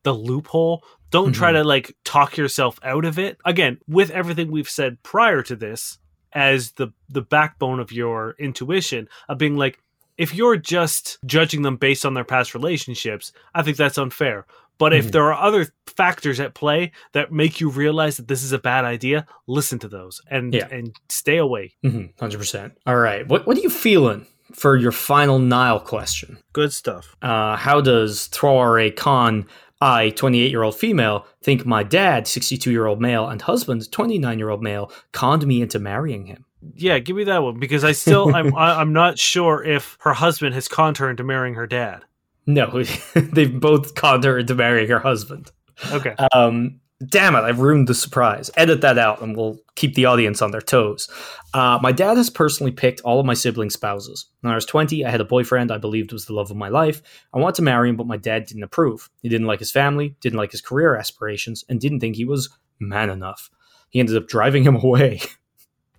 [SPEAKER 1] the loophole. Don't try to like talk yourself out of it. Again, with everything we've said prior to this as the the backbone of your intuition of being like if you're just judging them based on their past relationships, I think that's unfair. But if
[SPEAKER 2] Mhm.
[SPEAKER 1] there are other factors at play that make you realize that this is a bad idea, listen to those and
[SPEAKER 2] Yeah.
[SPEAKER 1] and stay away.
[SPEAKER 2] Mhm, 100% all right what, what are you feeling for your final nile question
[SPEAKER 1] Good stuff.
[SPEAKER 2] uh, how does Throare Khan, I, 28 year old female, think my dad, 62 year old male, and husband, 29 year old male, conned me into marrying him?
[SPEAKER 1] Yeah, give me that one because I still I'm [laughs] I, I'm not sure if her husband has conned her into marrying her dad.
[SPEAKER 2] No, [laughs] they've both conned her into marrying her husband.
[SPEAKER 1] Okay.
[SPEAKER 2] Um, damn it, I've ruined the surprise. Edit that out and we'll keep the audience on their toes. Uh, my dad has personally picked all of my sibling spouses. When I was 20, I had a boyfriend I believed was the love of my life. I wanted to marry him, but my dad didn't approve. He didn't like his family, didn't like his career aspirations, and didn't think he was man enough. He ended up driving him [laughs] away.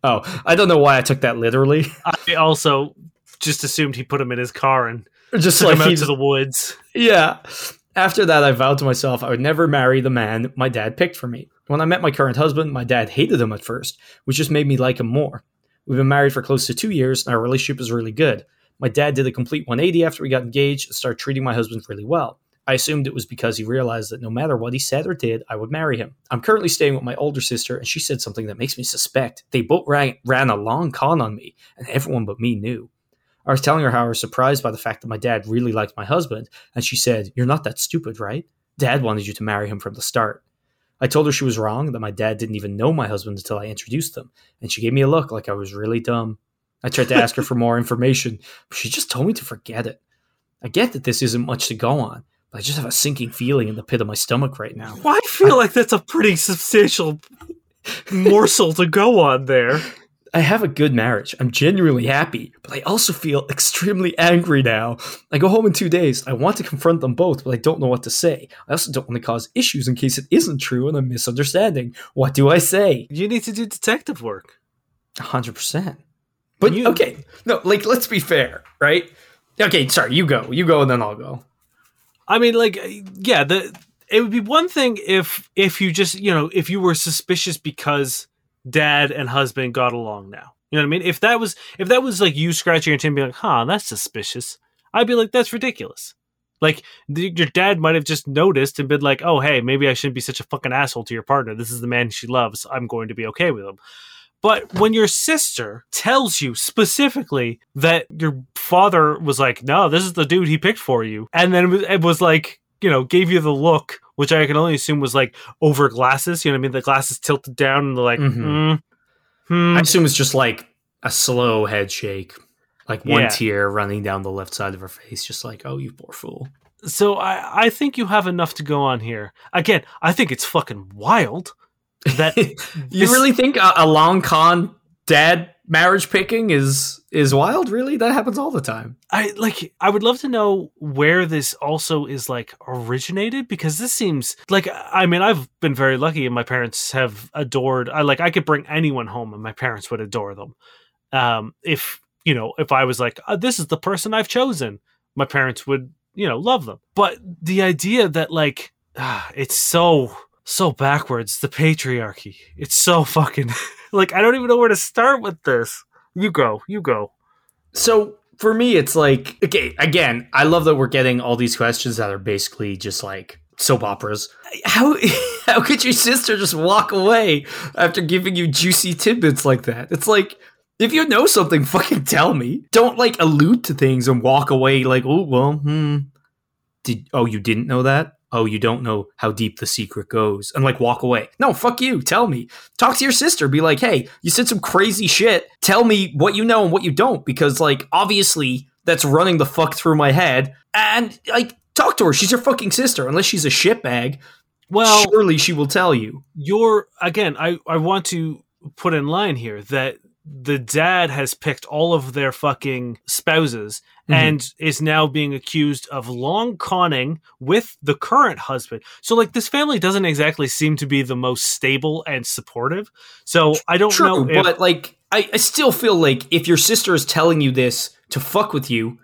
[SPEAKER 2] oh, I don't know why I took that literally. [laughs]
[SPEAKER 1] I also just assumed he put him in his car and
[SPEAKER 2] Just
[SPEAKER 1] took
[SPEAKER 2] like
[SPEAKER 1] him out to the woods.
[SPEAKER 2] Yeah. After that, I vowed to myself I would never marry the man my dad picked for me. When I met my current husband, my dad hated him at first, which just made me like him more. We've been married for close to two years, and our relationship is really good. My dad did a complete 180 after we got engaged and started treating my husband really well. I assumed it was because he realized that no matter what he said or did, I would marry him. I'm currently staying with my older sister, and she said something that makes me suspect they both ran, ran a long con on me, and everyone but me knew. I was telling her how I was surprised by the fact that my dad really liked my husband, and she said, You're not that stupid, right? Dad wanted you to marry him from the start. I told her she was wrong, that my dad didn't even know my husband until I introduced them, and she gave me a look like I was really dumb. I tried to ask her for more information, but she just told me to forget it. I get that this isn't much to go on, but I just have a sinking feeling in the pit of my stomach right now.
[SPEAKER 1] Well, I feel like that's a pretty substantial morsel to go on there.
[SPEAKER 2] I have a good marriage. I'm genuinely happy, but I also feel extremely angry now. I go home in two days. I want to confront them both, but I don't know what to say. I also don't want to cause issues in case it isn't true and I'm misunderstanding. What do I say?
[SPEAKER 1] You need to do detective work.
[SPEAKER 2] 100%. But
[SPEAKER 1] You-
[SPEAKER 2] okay, no, like, let's be fair, right? Okay, sorry, you go. You go and then I'll go.
[SPEAKER 1] I mean, like, yeah, the it would be one thing if if you just you know if you were suspicious because dad and husband got along now. You know what I mean? If that was if that was like you scratching your chin, being like, "Huh, that's suspicious," I'd be like, "That's ridiculous." Like your dad might have just noticed and been like, "Oh, hey, maybe I shouldn't be such a fucking asshole to your partner. This is the man she loves. I'm going to be okay with him." But when your sister tells you specifically that your father was like, "No, this is the dude he picked for you," and then it was like, you know, gave you the look, which I can only assume was like over glasses. You know what I mean? The glasses tilted down, and they're like,
[SPEAKER 2] Mhm.
[SPEAKER 1] mm, hmm.
[SPEAKER 2] I assume it's just like a slow head shake, like one
[SPEAKER 1] Yeah.
[SPEAKER 2] tear running down the left side of her face, just like, oh, you poor fool.
[SPEAKER 1] So I, I think you have enough to go on here. Again, I think it's fucking wild that [laughs]
[SPEAKER 2] you
[SPEAKER 1] This-
[SPEAKER 2] really think a, a long con dad marriage picking is is wild? Really, that happens all the time.
[SPEAKER 1] I like I would love to know where this also is like originated because this seems like I mean I've been very lucky and my parents have adored I like I could bring anyone home and my parents would adore them. Um if you know if I was like "Uh, this is the person I've chosen my parents would you know love them. But the idea that like ah, it's so so backwards the patriarchy. It's so fucking [laughs] like I don't even know where to start with this. You go, you go.
[SPEAKER 2] So for me, it's like okay. Again, I love that we're getting all these questions that are basically just like soap operas. How [laughs] how could your sister just walk away after giving you juicy tidbits like that? It's like if you know something, [laughs] fucking tell me. Don't like allude to things and walk away like, oh well, hmm. Did oh you didn't know that? Oh, you don't know how deep the secret goes, and like walk away. No, fuck you. Tell me. Talk to your sister. Be like, hey, you said some crazy shit. Tell me what you know and what you don't, because like obviously that's running the fuck through my head. And like, talk to her. She's your fucking sister, unless she's a shitbag.
[SPEAKER 1] Well,
[SPEAKER 2] surely she will tell you.
[SPEAKER 1] you're again I, I want to put in line here that the dad has picked all of their fucking spouses
[SPEAKER 2] Mhm.
[SPEAKER 1] and is now being accused of long conning with the current husband so like this family doesn't exactly seem to be the most stable and supportive so i don't
[SPEAKER 2] True,
[SPEAKER 1] know if,
[SPEAKER 2] but like, I, I still feel like if your sister is telling you this to fuck with you,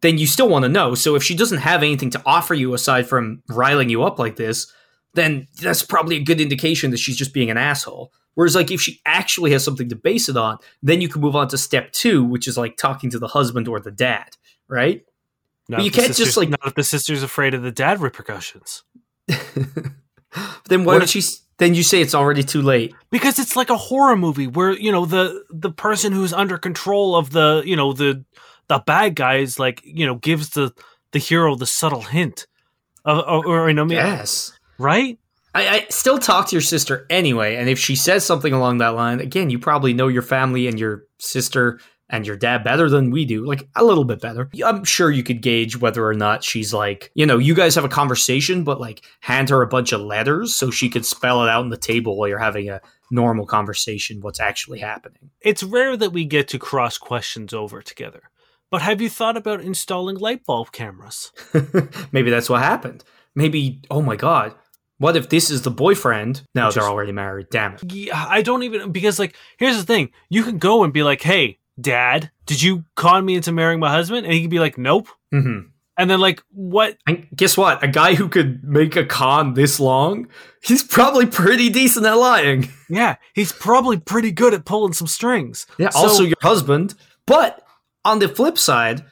[SPEAKER 2] then you still want to know. So if she doesn't have anything to offer you aside from riling you up like this, then that's probably a good indication that she's just being an asshole. Whereas, like, if she actually has something to base it on, then you can move on to step two, which is like talking to the husband or the dad, right?
[SPEAKER 1] not
[SPEAKER 2] but you can't just, like-
[SPEAKER 1] not if the sister's afraid of the dad repercussions [laughs]
[SPEAKER 2] then why
[SPEAKER 1] What
[SPEAKER 2] did she? Then you say it's already too late.
[SPEAKER 1] because it's like a horror movie where you know the the person who's under control of the you know the the bad guys like you know gives the the hero the subtle hint of or, or you know
[SPEAKER 2] Yes.
[SPEAKER 1] right
[SPEAKER 2] I, I still talk to your sister anyway, and if she says something along that line, again, you probably know your family and your sister and your dad better than we do, like a little bit better. I'm sure you could gauge whether or not she's like, you know, you guys have a conversation, but like hand her a bunch of letters so she could spell it out on the table while you're having a normal conversation, what's actually happening.
[SPEAKER 1] It's rare that we get to cross questions over together. But have you thought about installing light bulb cameras? [laughs]
[SPEAKER 2] Maybe that's what happened. Maybe, oh my God, what if this is the boyfriend? No,
[SPEAKER 1] Which
[SPEAKER 2] they're
[SPEAKER 1] is-
[SPEAKER 2] already married. Damn it.
[SPEAKER 1] Yeah, I don't even because like here's the thing: you can go and be like, "Hey, Dad, did you con me into marrying my husband?" And he could be like, "Nope."
[SPEAKER 2] hmm
[SPEAKER 1] And then like, what?
[SPEAKER 2] And guess what? A guy who could make a con this long, he's probably pretty decent at lying. [laughs]
[SPEAKER 1] Yeah, he's probably pretty good at pulling some strings.
[SPEAKER 2] Yeah,
[SPEAKER 1] So-
[SPEAKER 2] also your husband. But on the flip side,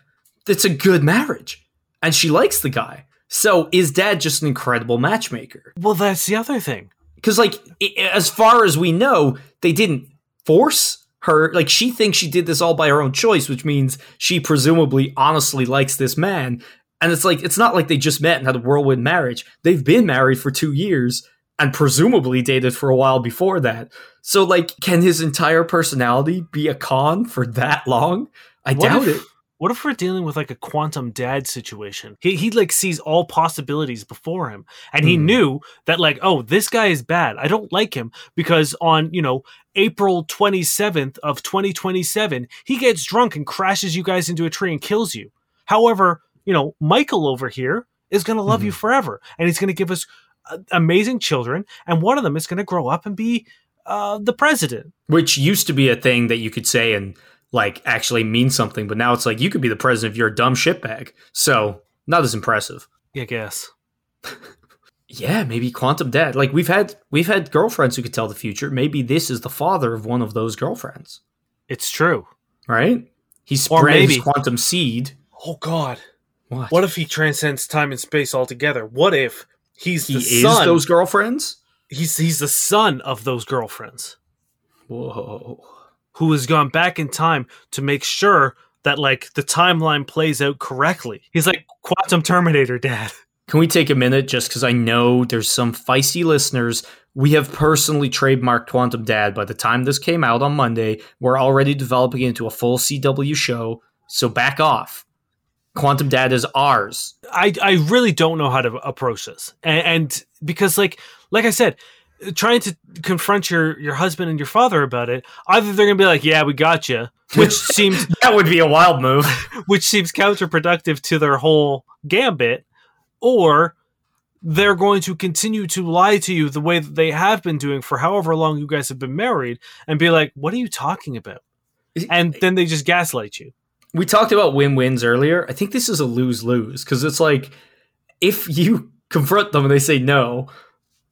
[SPEAKER 2] it's a good marriage. And she likes the guy. So is dad just an incredible matchmaker?
[SPEAKER 1] Well, that's the other thing.
[SPEAKER 2] Because, like, as far as we know, they didn't force her. Like, she thinks she did this all by her own choice, which means she presumably honestly likes this man. And it's like, it's not like they just met and had a whirlwind marriage. They've been married for two years and presumably dated for a while before that. So, like, can his entire personality be a con for that long? I
[SPEAKER 1] What
[SPEAKER 2] doubt
[SPEAKER 1] if-
[SPEAKER 2] it.
[SPEAKER 1] What if we're dealing with like a quantum dad situation? He he like sees all possibilities before him, and he
[SPEAKER 2] Hmm.
[SPEAKER 1] knew that like, oh, this guy is bad. I don't like him because on you know April twenty seventh of twenty twenty seven, he gets drunk and crashes you guys into a tree and kills you. However, you know Michael over here is going to love you forever, and he's going to give us uh, amazing children, and one of them is going to grow up and be uh, the president.
[SPEAKER 2] Which used to be a thing that you could say and, like, actually mean something. But now it's like, you could be the president if you're a dumb shitbag. So, not as impressive.
[SPEAKER 1] I guess. [laughs]
[SPEAKER 2] Yeah, maybe quantum dad. Like we've had we've had girlfriends who could tell the future. Maybe this is the father of one of those girlfriends,
[SPEAKER 1] It's true.
[SPEAKER 2] right? He spread his
[SPEAKER 1] maybe-
[SPEAKER 2] quantum seed.
[SPEAKER 1] Oh God.
[SPEAKER 2] What?
[SPEAKER 1] What if he transcends time and space altogether? What if he's
[SPEAKER 2] he
[SPEAKER 1] the
[SPEAKER 2] is
[SPEAKER 1] son?
[SPEAKER 2] those girlfriends?
[SPEAKER 1] he's he's the son of those girlfriends
[SPEAKER 2] Whoa.
[SPEAKER 1] Who has gone back in time to make sure that like the timeline plays out correctly. He's like quantum Terminator dad. [laughs]
[SPEAKER 2] Can we take a minute just because I know there's some feisty listeners? We have personally trademarked Quantum Dad by the time this came out on Monday. We're already developing into a full CW show, so back off. Quantum Dad is ours.
[SPEAKER 1] I I really don't know how to approach this, and, and because like like I said, trying to confront your your husband and your father about it, either they're gonna be like, "Yeah, we got you," which [laughs] seems
[SPEAKER 2] That would be a wild move. [laughs]
[SPEAKER 1] which seems counterproductive to their whole gambit, or they're going to continue to lie to you the way that they have been doing for however long you guys have been married and be like, what are you talking about? And then they just gaslight you.
[SPEAKER 2] we talked about win-wins earlier. I think this is a lose-lose because it's like if you confront them and they say no,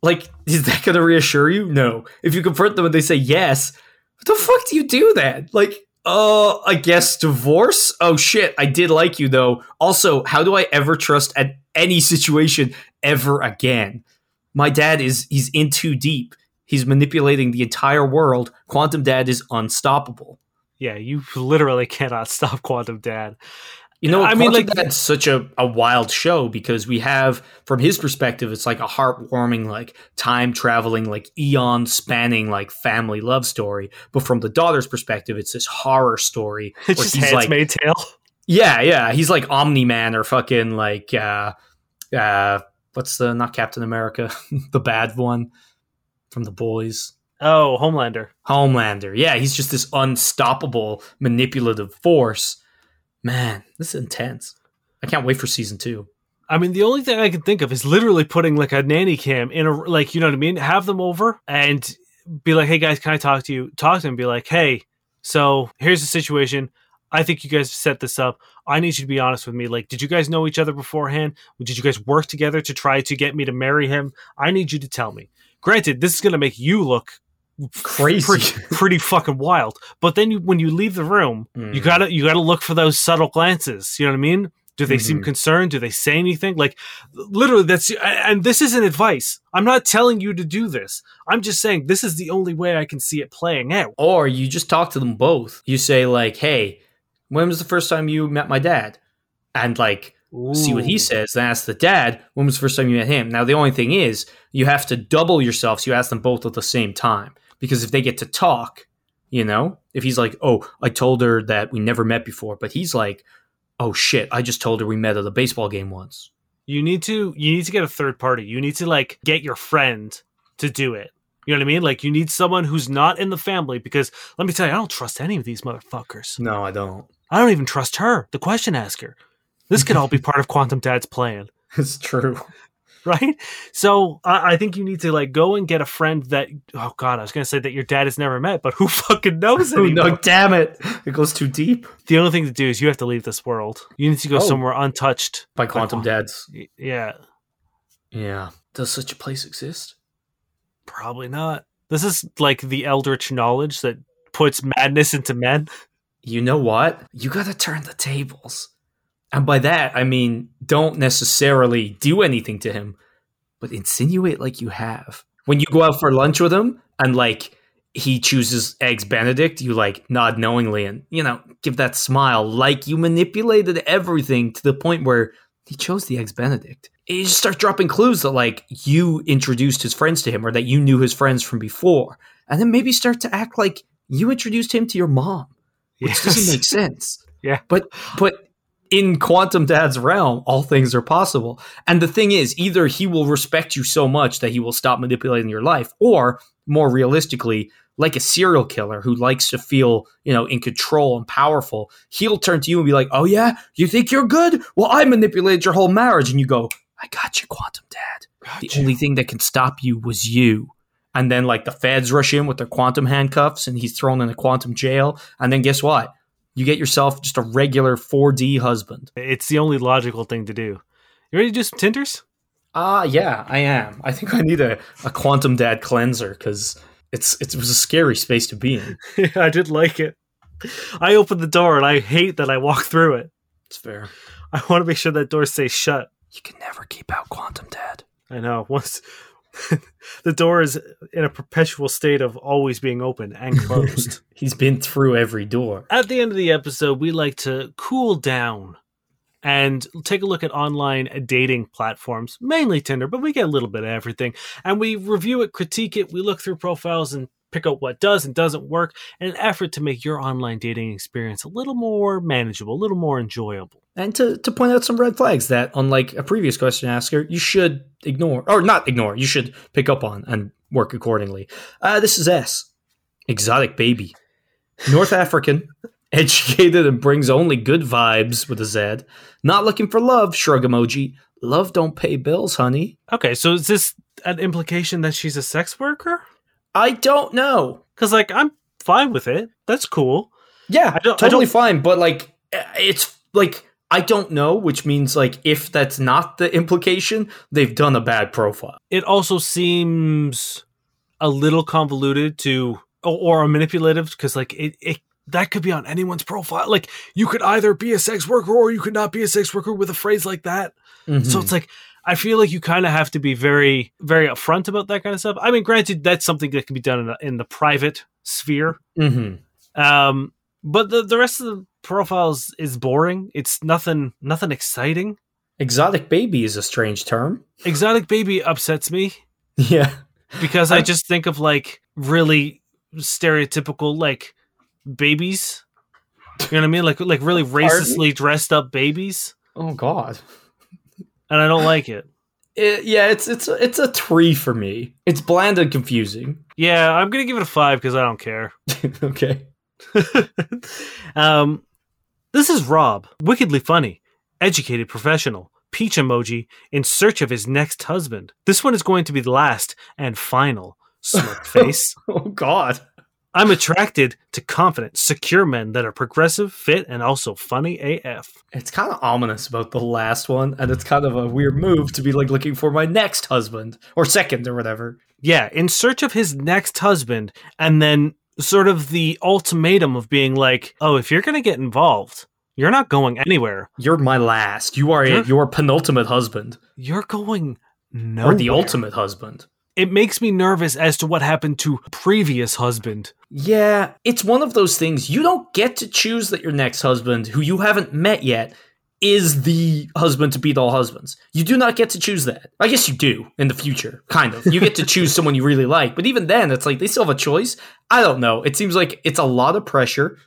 [SPEAKER 2] like is that going to reassure you? No. If you confront them and they say yes, what the fuck do you do that? Like, uh, I guess divorce. Oh shit, I did like you though. Also, how do I ever trust at any situation ever again? My dad is he's in too deep. He's manipulating the entire world. Quantum Dad is unstoppable.
[SPEAKER 1] Yeah, you literally cannot stop Quantum Dad.
[SPEAKER 2] You know,
[SPEAKER 1] I
[SPEAKER 2] I
[SPEAKER 1] mean, like-
[SPEAKER 2] that's such a, a wild show because we have, from his perspective, it's like a heartwarming, like time traveling, like eon spanning, like family love story. But from the daughter's perspective, it's this horror story. [laughs]
[SPEAKER 1] It's just
[SPEAKER 2] he's like,
[SPEAKER 1] Handmaid's Tale.
[SPEAKER 2] yeah, yeah, he's like Omni Man or fucking like, uh, uh, what's the not Captain America, [laughs] the bad one from the boys.
[SPEAKER 1] Oh, Homelander.
[SPEAKER 2] Homelander. Yeah, he's just this unstoppable manipulative force. Man, this is intense. I can't wait for season two.
[SPEAKER 1] I mean, the only thing I can think of is literally putting like a nanny cam in a like, you know what I mean? Have them over and be like, "Hey guys, can I talk to you?" Talk to them, be like, "Hey, so here's the situation. I think you guys set this up. I need you to be honest with me. Like, did you guys know each other beforehand? Did you guys work together to try to get me to marry him? I need you to tell me. Granted, this is going to make you look
[SPEAKER 2] Crazy.
[SPEAKER 1] pretty, pretty fucking wild. But then you, when you leave the room, you
[SPEAKER 2] Mm.
[SPEAKER 1] gotta you gotta look for those subtle glances. You know what I mean? Do they seem
[SPEAKER 2] Mhm.
[SPEAKER 1] concerned? Do they say anything? Like literally, that's and this isn't advice. I'm not telling you to do this. I'm just saying this is the only way I can see it playing out.
[SPEAKER 2] Or you just talk to them both. You say like, "Hey, when was the first time you met my dad?" And like see what he says. Then ask the dad, "When was the first time you met him?" Now the only thing is, you have to double yourself. So you ask them both at the same time because if they get to talk, you know, if he's like, "Oh, I told her that we never met before," but he's like, "Oh shit, I just told her we met at a baseball game once."
[SPEAKER 1] You need to you need to get a third party. You need to like get your friend to do it. You know what I mean? Like you need someone who's not in the family because let me tell you, I don't trust any of these motherfuckers.
[SPEAKER 2] No, I don't.
[SPEAKER 1] I don't even trust her, the question asker. This could all be part of Quantum Dad's plan. [laughs]
[SPEAKER 2] It's true.
[SPEAKER 1] Right? So I, I, think you need to like go and get a friend that. Oh God, I was gonna say that your dad has never met, but who [laughs] fucking knows
[SPEAKER 2] it? no, damn it, it goes too deep.
[SPEAKER 1] The only thing to do is you have to leave this world. You need to go oh. somewhere untouched
[SPEAKER 2] by quantum, dads.
[SPEAKER 1] Yeah,
[SPEAKER 2] yeah. Does such a place exist?
[SPEAKER 1] Probably not. This is like the eldritch knowledge that puts madness into men.
[SPEAKER 2] You know what? You got to turn the tables. And by that, I mean, don't necessarily do anything to him, but insinuate like you have. When you go out for lunch with him and like he chooses eggs benedict, you like nod knowingly and, you know, give that smile like you manipulated everything to the point where he chose the eggs benedict. You just start dropping clues that like you introduced his friends to him or that you knew his friends from before. And then maybe start to act like you introduced him to your mom, which yes. doesn't make sense. [laughs]
[SPEAKER 1] Yeah.
[SPEAKER 2] But but in Quantum Dad's realm, all things are possible. And the thing is, either he will respect you so much that he will stop manipulating your life, or more realistically, like a serial killer who likes to feel, you know, in control and powerful, he'll turn to you and be like, "Oh yeah, you think you're good? Well, I manipulated your whole marriage." And you go, "I got you, Quantum Dad. Got the you. only thing that can stop you was you." And then like the feds rush in with their quantum handcuffs and he's thrown in a quantum jail. And then guess what? You get yourself just a regular 4D husband.
[SPEAKER 1] It's the only logical thing to do. You ready to do some Tinders?
[SPEAKER 2] Ah, uh, yeah, I am. I think I need a, a quantum dad cleanser because it's it was a scary space to be in. [laughs]
[SPEAKER 1] yeah, I did like it. I opened the door and I hate that I walk through it.
[SPEAKER 2] It's fair.
[SPEAKER 1] I want to make sure that door stays shut.
[SPEAKER 2] You can never keep out quantum dad.
[SPEAKER 1] I know. Once [laughs] the door is in a perpetual state of always being open and [laughs] closed.
[SPEAKER 2] He's been through every door.
[SPEAKER 1] At the end of the episode, we like to cool down and take a look at online dating platforms, mainly Tinder, but we get a little bit of everything. And we review it, critique it, we look through profiles and pick out what does and doesn't work in an effort to make your online dating experience a little more manageable, a little more enjoyable.
[SPEAKER 2] And to, to point out some red flags that, unlike a previous question asker, you should ignore, or not ignore, you should pick up on and work accordingly. Uh, this is S. Exotic baby. North [laughs] African, educated and brings only good vibes with a Z. Not looking for love, shrug emoji. Love don't pay bills, honey.
[SPEAKER 1] Okay, so is this an implication that she's a sex worker?
[SPEAKER 2] I don't know.
[SPEAKER 1] Because, like, I'm fine with it. That's cool.
[SPEAKER 2] Yeah, I don't, totally I don't... fine. But, like, it's like, I don't know, which means, like, if that's not the implication, they've done a bad profile.
[SPEAKER 1] It also seems a little convoluted to, or, or manipulative, because, like, it, it that could be on anyone's profile. Like you could either be a sex worker or you could not be a sex worker with a phrase like that. Mm-hmm. So it's like I feel like you kind of have to be very, very upfront about that kind of stuff. I mean, granted, that's something that can be done in, in the private sphere.
[SPEAKER 2] Mm-hmm.
[SPEAKER 1] Um, but the, the rest of the profiles is boring. It's nothing, nothing exciting.
[SPEAKER 2] Exotic baby is a strange term.
[SPEAKER 1] Exotic baby upsets me. [laughs]
[SPEAKER 2] Yeah.
[SPEAKER 1] Because I, I just think of like really stereotypical like babies. You know what I mean? Like like really racistly dressed up babies.
[SPEAKER 2] Oh God
[SPEAKER 1] and I don't like it.
[SPEAKER 2] it. Yeah, it's it's it's a three for me. It's bland and confusing.
[SPEAKER 1] Yeah, I'm gonna give it a five because I don't care. [laughs]
[SPEAKER 2] okay. [laughs]
[SPEAKER 1] um, this is Rob, wickedly funny, educated professional, peach emoji, in search of his next husband. This one is going to be the last and final. Smirk [laughs] face.
[SPEAKER 2] oh God.
[SPEAKER 1] I'm attracted to confident, secure men that are progressive, fit, and also funny AF.
[SPEAKER 2] It's kind of ominous about the last one, and it's kind of a weird move to be like looking for my next husband or second or whatever.
[SPEAKER 1] Yeah, in search of his next husband, and then sort of the ultimatum of being like, oh, if you're going to get involved, you're not going anywhere.
[SPEAKER 2] You're my last. You are you're, your penultimate husband.
[SPEAKER 1] You're going nowhere.
[SPEAKER 2] Or the ultimate husband
[SPEAKER 1] it makes me nervous as to what happened to previous husband.
[SPEAKER 2] Yeah, it's one of those things you don't get to choose that your next husband, who you haven't met yet, is the husband to beat all husbands. You do not get to choose that. I guess you do in the future, kind of. You get to choose [laughs] someone you really like, but even then, it's like they still have a choice. I don't know. It seems like it's a lot of pressure.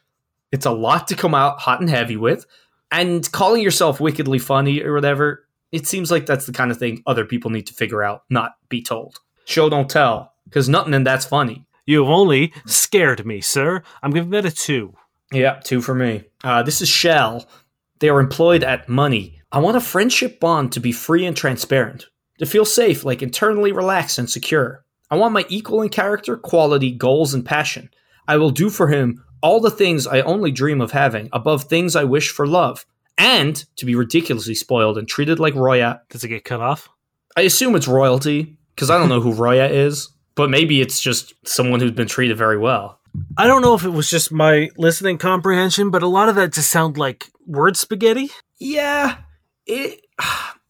[SPEAKER 2] It's a lot to come out hot and heavy with, and calling yourself wickedly funny or whatever. It seems like that's the kind of thing other people need to figure out, not be told. Show don't tell, because nothing in that's funny.
[SPEAKER 1] You have only scared me, sir. I'm giving that a two.
[SPEAKER 2] Yeah, two for me. Uh, this is Shell. They are employed at money. I want a friendship bond to be free and transparent, to feel safe, like internally relaxed and secure. I want my equal in character, quality, goals, and passion. I will do for him all the things I only dream of having, above things I wish for love, and to be ridiculously spoiled and treated like Roya.
[SPEAKER 1] Does it get cut off?
[SPEAKER 2] I assume it's royalty, because I don't know who Roya is, but maybe it's just someone who's been treated very well.
[SPEAKER 1] I don't know if it was just my listening comprehension, but a lot of that just sound like word spaghetti.
[SPEAKER 2] Yeah, it.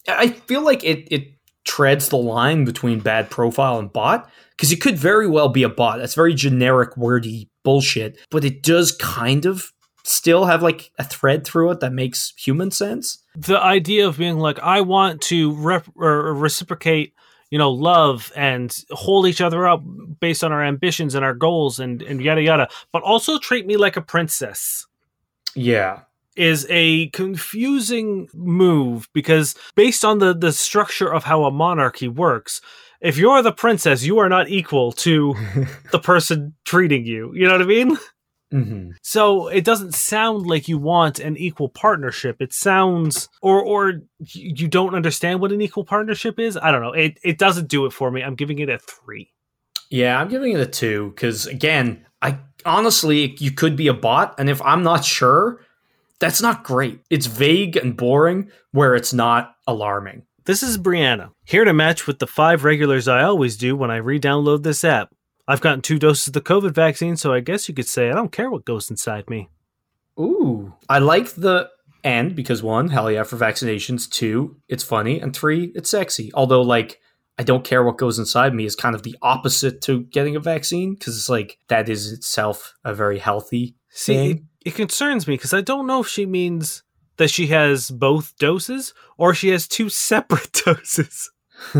[SPEAKER 2] I feel like it it treads the line between bad profile and bot because it could very well be a bot. That's very generic, wordy bullshit, but it does kind of still have like a thread through it that makes human sense.
[SPEAKER 1] The idea of being like, I want to rep- or reciprocate you know, love and hold each other up based on our ambitions and our goals and, and yada yada, but also treat me like a princess.
[SPEAKER 2] Yeah.
[SPEAKER 1] Is a confusing move because based on the, the structure of how a monarchy works, if you're the princess, you are not equal to [laughs] the person treating you. You know what I mean?
[SPEAKER 2] Mm-hmm.
[SPEAKER 1] So it doesn't sound like you want an equal partnership. It sounds, or or you don't understand what an equal partnership is. I don't know. It it doesn't do it for me. I'm giving it a three.
[SPEAKER 2] Yeah, I'm giving it a two because again, I honestly you could be a bot, and if I'm not sure, that's not great. It's vague and boring, where it's not alarming.
[SPEAKER 1] This is Brianna here to match with the five regulars I always do when I re-download this app. I've gotten two doses of the COVID vaccine, so I guess you could say I don't care what goes inside me.
[SPEAKER 2] Ooh. I like the end because one, hell yeah for vaccinations. Two, it's funny. And three, it's sexy. Although, like, I don't care what goes inside me is kind of the opposite to getting a vaccine because it's like that is itself a very healthy
[SPEAKER 1] See,
[SPEAKER 2] thing.
[SPEAKER 1] it, it concerns me because I don't know if she means that she has both doses or she has two separate [laughs] doses. [laughs]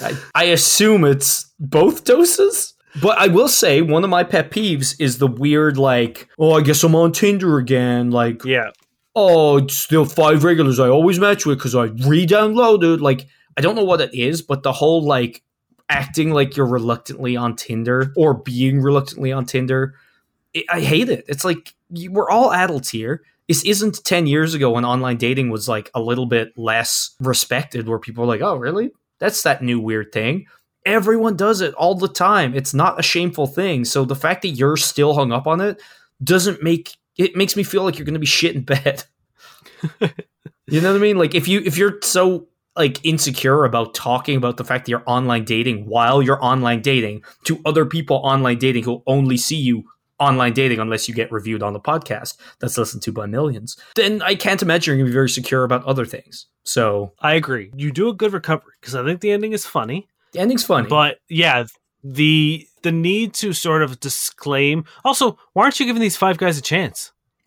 [SPEAKER 2] I, I assume it's both doses. But I will say one of my pet peeves is the weird like, oh, I guess I'm on Tinder again. Like,
[SPEAKER 1] Yeah.
[SPEAKER 2] oh, it's still five regulars I always match with because I re-downloaded. Like, I don't know what it is, but the whole like acting like you're reluctantly on Tinder or being reluctantly on Tinder, it, I hate it. It's like you, we're all adults here. This isn't 10 years ago when online dating was like a little bit less respected, where people were like, oh, really? That's that new weird thing. Everyone does it all the time. It's not a shameful thing. So the fact that you're still hung up on it doesn't make it makes me feel like you're going to be shit in bed. [laughs] you know what I mean? Like if you if you're so like insecure about talking about the fact that you're online dating while you're online dating to other people online dating who only see you online dating unless you get reviewed on the podcast that's listened to by millions, then I can't imagine you're going to be very secure about other things. So
[SPEAKER 1] I agree. You do a good recovery because I think the ending is funny.
[SPEAKER 2] the ending's funny.
[SPEAKER 1] But yeah, the the need to sort of disclaim. Also, why aren't you giving these five guys a chance? [laughs]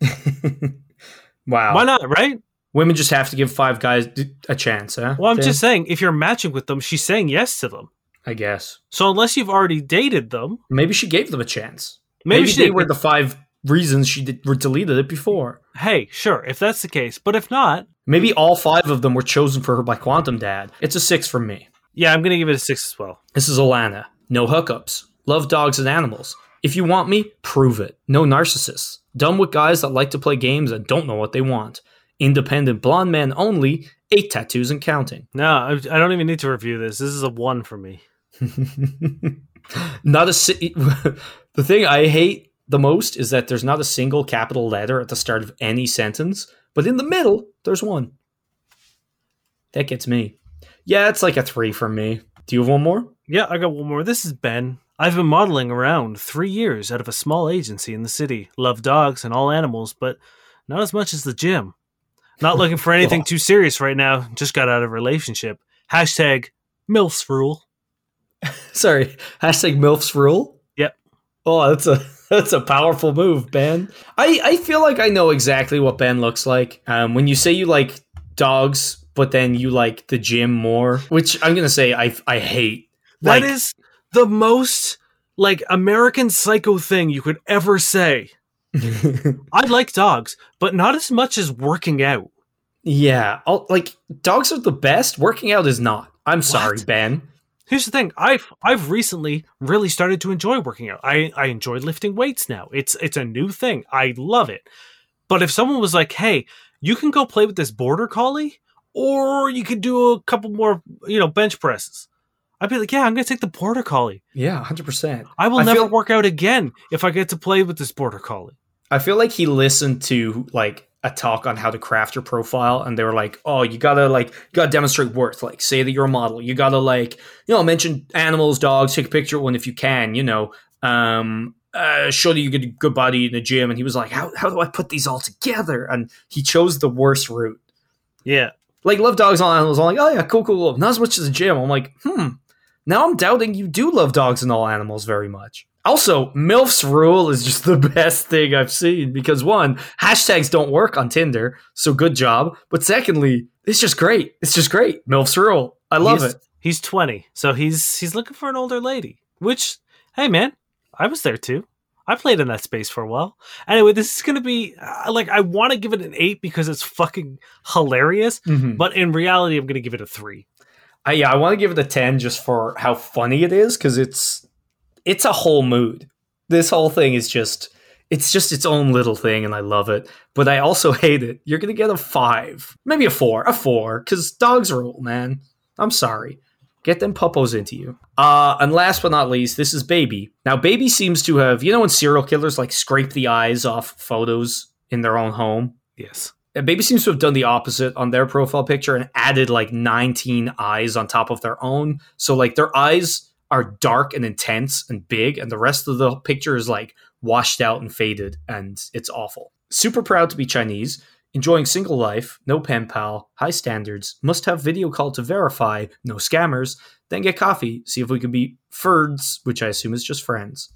[SPEAKER 2] wow.
[SPEAKER 1] Why not? Right?
[SPEAKER 2] Women just have to give five guys a chance, huh?
[SPEAKER 1] Well, I'm just saying, if you're matching with them, she's saying yes to them.
[SPEAKER 2] I guess.
[SPEAKER 1] So unless you've already dated them,
[SPEAKER 2] Maybe she gave them a chance.
[SPEAKER 1] Maybe,
[SPEAKER 2] Maybe,
[SPEAKER 1] she
[SPEAKER 2] they were the five reasons she did, were deleted it before.
[SPEAKER 1] hey, sure, if that's the case. But if not,
[SPEAKER 2] Maybe all five of them were chosen for her by Quantum Dad. It's a six from me.
[SPEAKER 1] yeah, I'm gonna give it a six as well.
[SPEAKER 2] This is Alana. No hookups. Love dogs and animals. If you want me, prove it. No narcissists. Done with guys that like to play games and don't know what they want. Independent blonde man only. Eight tattoos and counting.
[SPEAKER 1] No, I, I don't even need to review this. This is a one for me. [laughs]
[SPEAKER 2] not a si- [laughs] the thing I hate the most is that there's not a single capital letter at the start of any sentence, but in the middle there's one. That gets me. Yeah, it's like a three from me. Do you have one more?
[SPEAKER 1] Yeah, I got one more. This is Ben. I've been modeling around three years out of a small agency in the city. Love dogs and all animals, but not as much as the gym. Not looking for anything [laughs] too serious right now. Just got out of a relationship. Hashtag MILFs rule. [laughs]
[SPEAKER 2] Sorry, hashtag MILFs rule.
[SPEAKER 1] Yep.
[SPEAKER 2] Oh, that's a [laughs] that's a powerful move, Ben. I I feel like I know exactly what Ben looks like. Um, when you say you like dogs, but then you like the gym more, which I'm gonna say I I hate.
[SPEAKER 1] That
[SPEAKER 2] Like-
[SPEAKER 1] is the most like American psycho thing you could ever say. [laughs] I like dogs, but not as much as working out.
[SPEAKER 2] yeah, I'll, like dogs are the best. Working out is not. I'm sorry,
[SPEAKER 1] What?
[SPEAKER 2] Ben.
[SPEAKER 1] Here's the thing: I've I've recently really started to enjoy working out. I I enjoy lifting weights now. It's it's a new thing. I love it. But if someone was like, "Hey, you can go play with this border collie, or you could do a couple more, you know, bench presses," I'd be like, "Yeah, I'm gonna take the border collie.
[SPEAKER 2] Yeah, hundred percent.
[SPEAKER 1] I will
[SPEAKER 2] I
[SPEAKER 1] never
[SPEAKER 2] feel-
[SPEAKER 1] work out again if I get to play with this border collie."
[SPEAKER 2] I feel like he listened to like a talk on how to craft your profile, and they were like, "Oh, you gotta like, you gotta demonstrate worth. Like, say that you're a model. You gotta like, you know, mention animals, dogs, take a picture of one if you can. You know, um, uh, show that you get a good body in the gym." And he was like, "How how do I put these all together?" And he chose the worst route.
[SPEAKER 1] Yeah,
[SPEAKER 2] Like, love dogs, all animals. I'm like, "Oh yeah, cool, cool, cool." Not as much as the gym. I'm like, hmm. Now I'm doubting you do love dogs and all animals very much. Also, MILF's rule is just [laughs] the best thing I've seen because one, hashtags don't work on Tinder, so good job. But secondly, it's just great. It's just great. MILF's rule. I love
[SPEAKER 1] He's-
[SPEAKER 2] it.
[SPEAKER 1] He's 20, so he's he's looking for an older lady. Which, hey man, I was there too. I played in that space for a while. Anyway, this is gonna be uh, like I want to give it an eight because it's fucking hilarious,
[SPEAKER 2] Mhm.
[SPEAKER 1] but in reality, I'm gonna give it a three.
[SPEAKER 2] I, yeah, I want to give it a 10 just for how funny it is because it's it's a whole mood. This whole thing is just it's just its own little thing and I love it. But I also [laughs] hate it. You're gonna get a five, maybe a four, a four, because dogs rule, man. I'm sorry. Get them puppos into you. Uh, and last but not least, this is Baby. Now, Baby seems to have, you know, when serial killers like scrape the eyes off photos in their own home?
[SPEAKER 1] Yes.
[SPEAKER 2] And Baby seems to have done the opposite on their profile picture and added like 19 eyes on top of their own. So like their eyes are dark and intense and big, and the rest of the picture is like washed out and faded, and it's awful. Super proud to be Chinese, enjoying single life, no pen pal, high standards, must have video call to verify, no scammers, then get coffee, see if we can be FERDs, which I assume is just friends.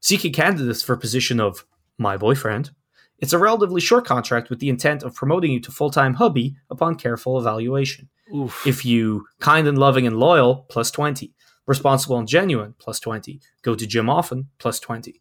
[SPEAKER 2] Seeking candidates for position of my boyfriend. It's a relatively short contract with the intent of promoting you to full time hubby upon careful evaluation.
[SPEAKER 1] Oof.
[SPEAKER 2] If you kind and loving and loyal, plus 20. Responsible and genuine, plus 20. Go to gym often, plus 20.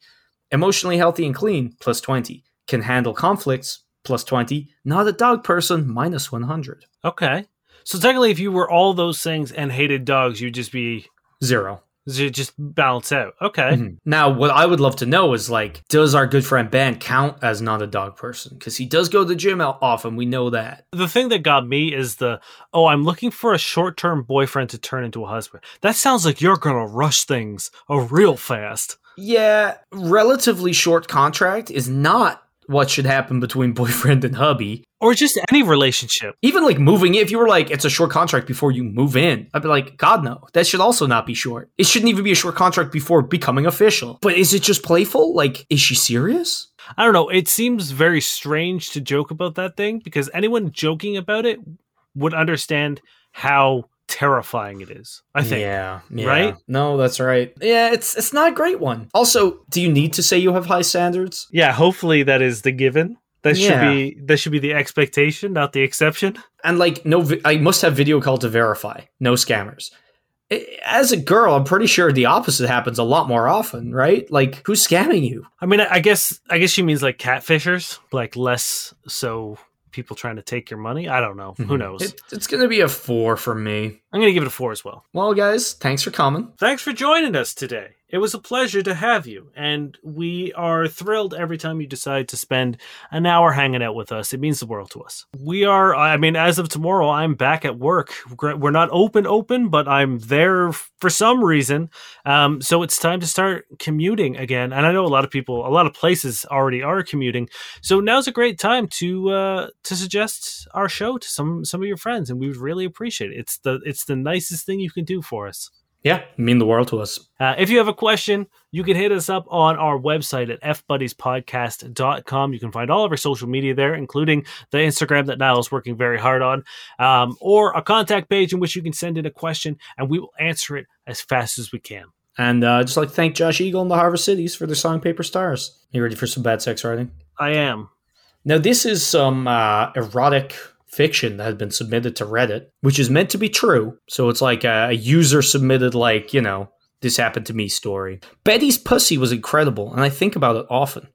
[SPEAKER 2] Emotionally healthy and clean, plus 20. Can handle conflicts, plus 20. Not a dog person, minus 100.
[SPEAKER 1] okay. So technically, if you were all those things and hated dogs, you'd just be
[SPEAKER 2] Zero.
[SPEAKER 1] You'd just balance out. Okay.
[SPEAKER 2] Mhm. Now, what I would love to know is like, does our good friend Ben count as not a dog person? Because he does go to the gym often. We know that.
[SPEAKER 1] the thing that got me is the oh i'm looking for a short-term boyfriend to turn into a husband that sounds like you're gonna rush things a real fast
[SPEAKER 2] Yeah, relatively short contract is not what should happen between [laughs] boyfriend and hubby.
[SPEAKER 1] Or just any relationship
[SPEAKER 2] Even like moving if you were like, it's a short contract before you move in, I'd be like, God, no. That should also not be short. It shouldn't even be a short contract before becoming official. But is it just playful? Like, is she serious?
[SPEAKER 1] i don't know it seems very strange to joke about that thing because anyone joking about it would understand how terrifying it is i think
[SPEAKER 2] Yeah, yeah.
[SPEAKER 1] Right?
[SPEAKER 2] No, that's right. Yeah, it's it's not a great one. Also, do you need to say you have high standards?
[SPEAKER 1] yeah hopefully that is the given that should
[SPEAKER 2] Yeah.
[SPEAKER 1] be that should be the expectation not the exception.
[SPEAKER 2] And like no i must have video call to verify. No scammers. As a girl i'm pretty sure the opposite happens a lot more often right? Like who's scamming you?
[SPEAKER 1] I mean i guess i guess she means like catfishers like less so people trying to take your money. I don't know. Who mm-hmm. knows?
[SPEAKER 2] It- it's gonna be a four for me.
[SPEAKER 1] I'm gonna give it a four as well.
[SPEAKER 2] Well guys thanks for coming.
[SPEAKER 1] Thanks for joining us today. It was a pleasure to have you, and we are thrilled every time you decide to spend an hour hanging out with us. It means the world to us. We are, I mean, as of tomorrow, I'm back at work. We're not open, open, but I'm there for some reason. Um, so it's time to start commuting again. And I know a lot of people, a lot of places already are commuting. So now's a great time to uh, to suggest our show to some some of your friends, and we would really appreciate it. It's the it's the nicest thing you can do for us.
[SPEAKER 2] Yeah mean the world to us
[SPEAKER 1] Uh, if you have a question, you can hit us up on our website at fbuddiespodcast.com. You can find all of our social media there, including the Instagram that Niall is working very hard on, um, or a contact page in which you can send in a question and we will answer it as fast as we can.
[SPEAKER 2] And uh, just like to thank Josh Eagle and the Harvest Cities for their song Paper Stars. Are You ready for some bad sex writing?
[SPEAKER 1] I am.
[SPEAKER 2] Now, this is some uh, erotic fiction that has been submitted to Reddit, which is meant to be true. So it's like a, a user submitted, like, you know, this happened to me story. Betty's pussy was incredible, and I think about it often.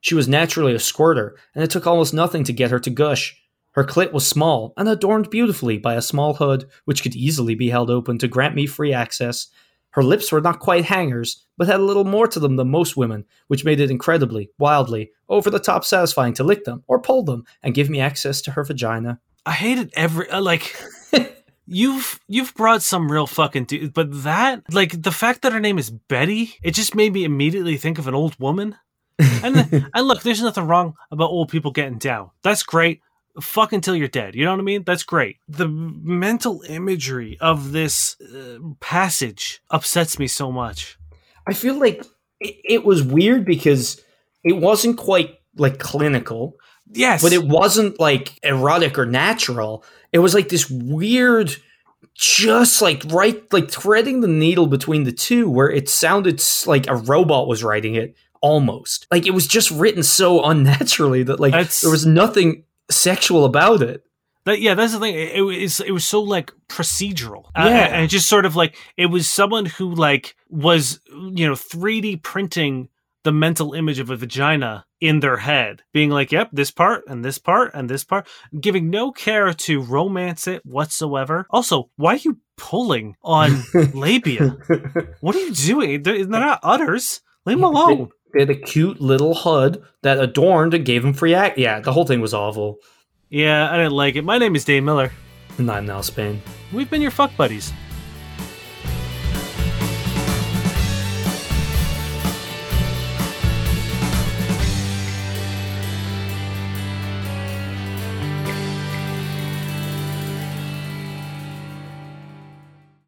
[SPEAKER 2] She was naturally a squirter, and it took almost nothing to get her to gush. Her clit was small and adorned beautifully by a small hood, which could easily be held open to grant me free access. Her lips were not quite hangers, but had a little more to them than most women, which made it incredibly, wildly, over the top satisfying to lick them or pull them and give me access to her vagina.
[SPEAKER 1] I hated every uh, like. [laughs] You've you've brought some real fucking dude, but that like the fact that her name is Betty, it just made me immediately think of an old woman. And [laughs] and look, there's nothing wrong about old people getting down. That's great. Fuck until you're dead. You know what I mean? That's great. The mental imagery of this uh, passage upsets me so much.
[SPEAKER 2] I feel like it, it was weird because it wasn't quite like clinical,
[SPEAKER 1] Yes,
[SPEAKER 2] but it wasn't like erotic or natural. It was like this weird, just like right, like threading the needle between the two, where it sounded like a robot was writing it almost. Like it was just written so unnaturally that like
[SPEAKER 1] That's-
[SPEAKER 2] there was nothing sexual about it.
[SPEAKER 1] That, yeah, that's the thing. It, it was it was so like procedural. Uh,
[SPEAKER 2] Yeah.
[SPEAKER 1] and just sort of like it was someone who like was you know 3D printing the mental image of a vagina in their head, being like, "Yep, this part and this part and this part," giving no care to romance it whatsoever. Also, why are you pulling on [laughs] labia? What are you doing? They're, they're not udders. Leave them alone.
[SPEAKER 2] They had a cute little HUD that adorned and gave him free act. Yeah, the whole thing was awful.
[SPEAKER 1] Yeah, I didn't like it. My name is Dave Miller.
[SPEAKER 2] And I'm now Spain.
[SPEAKER 1] We've been your fuck buddies.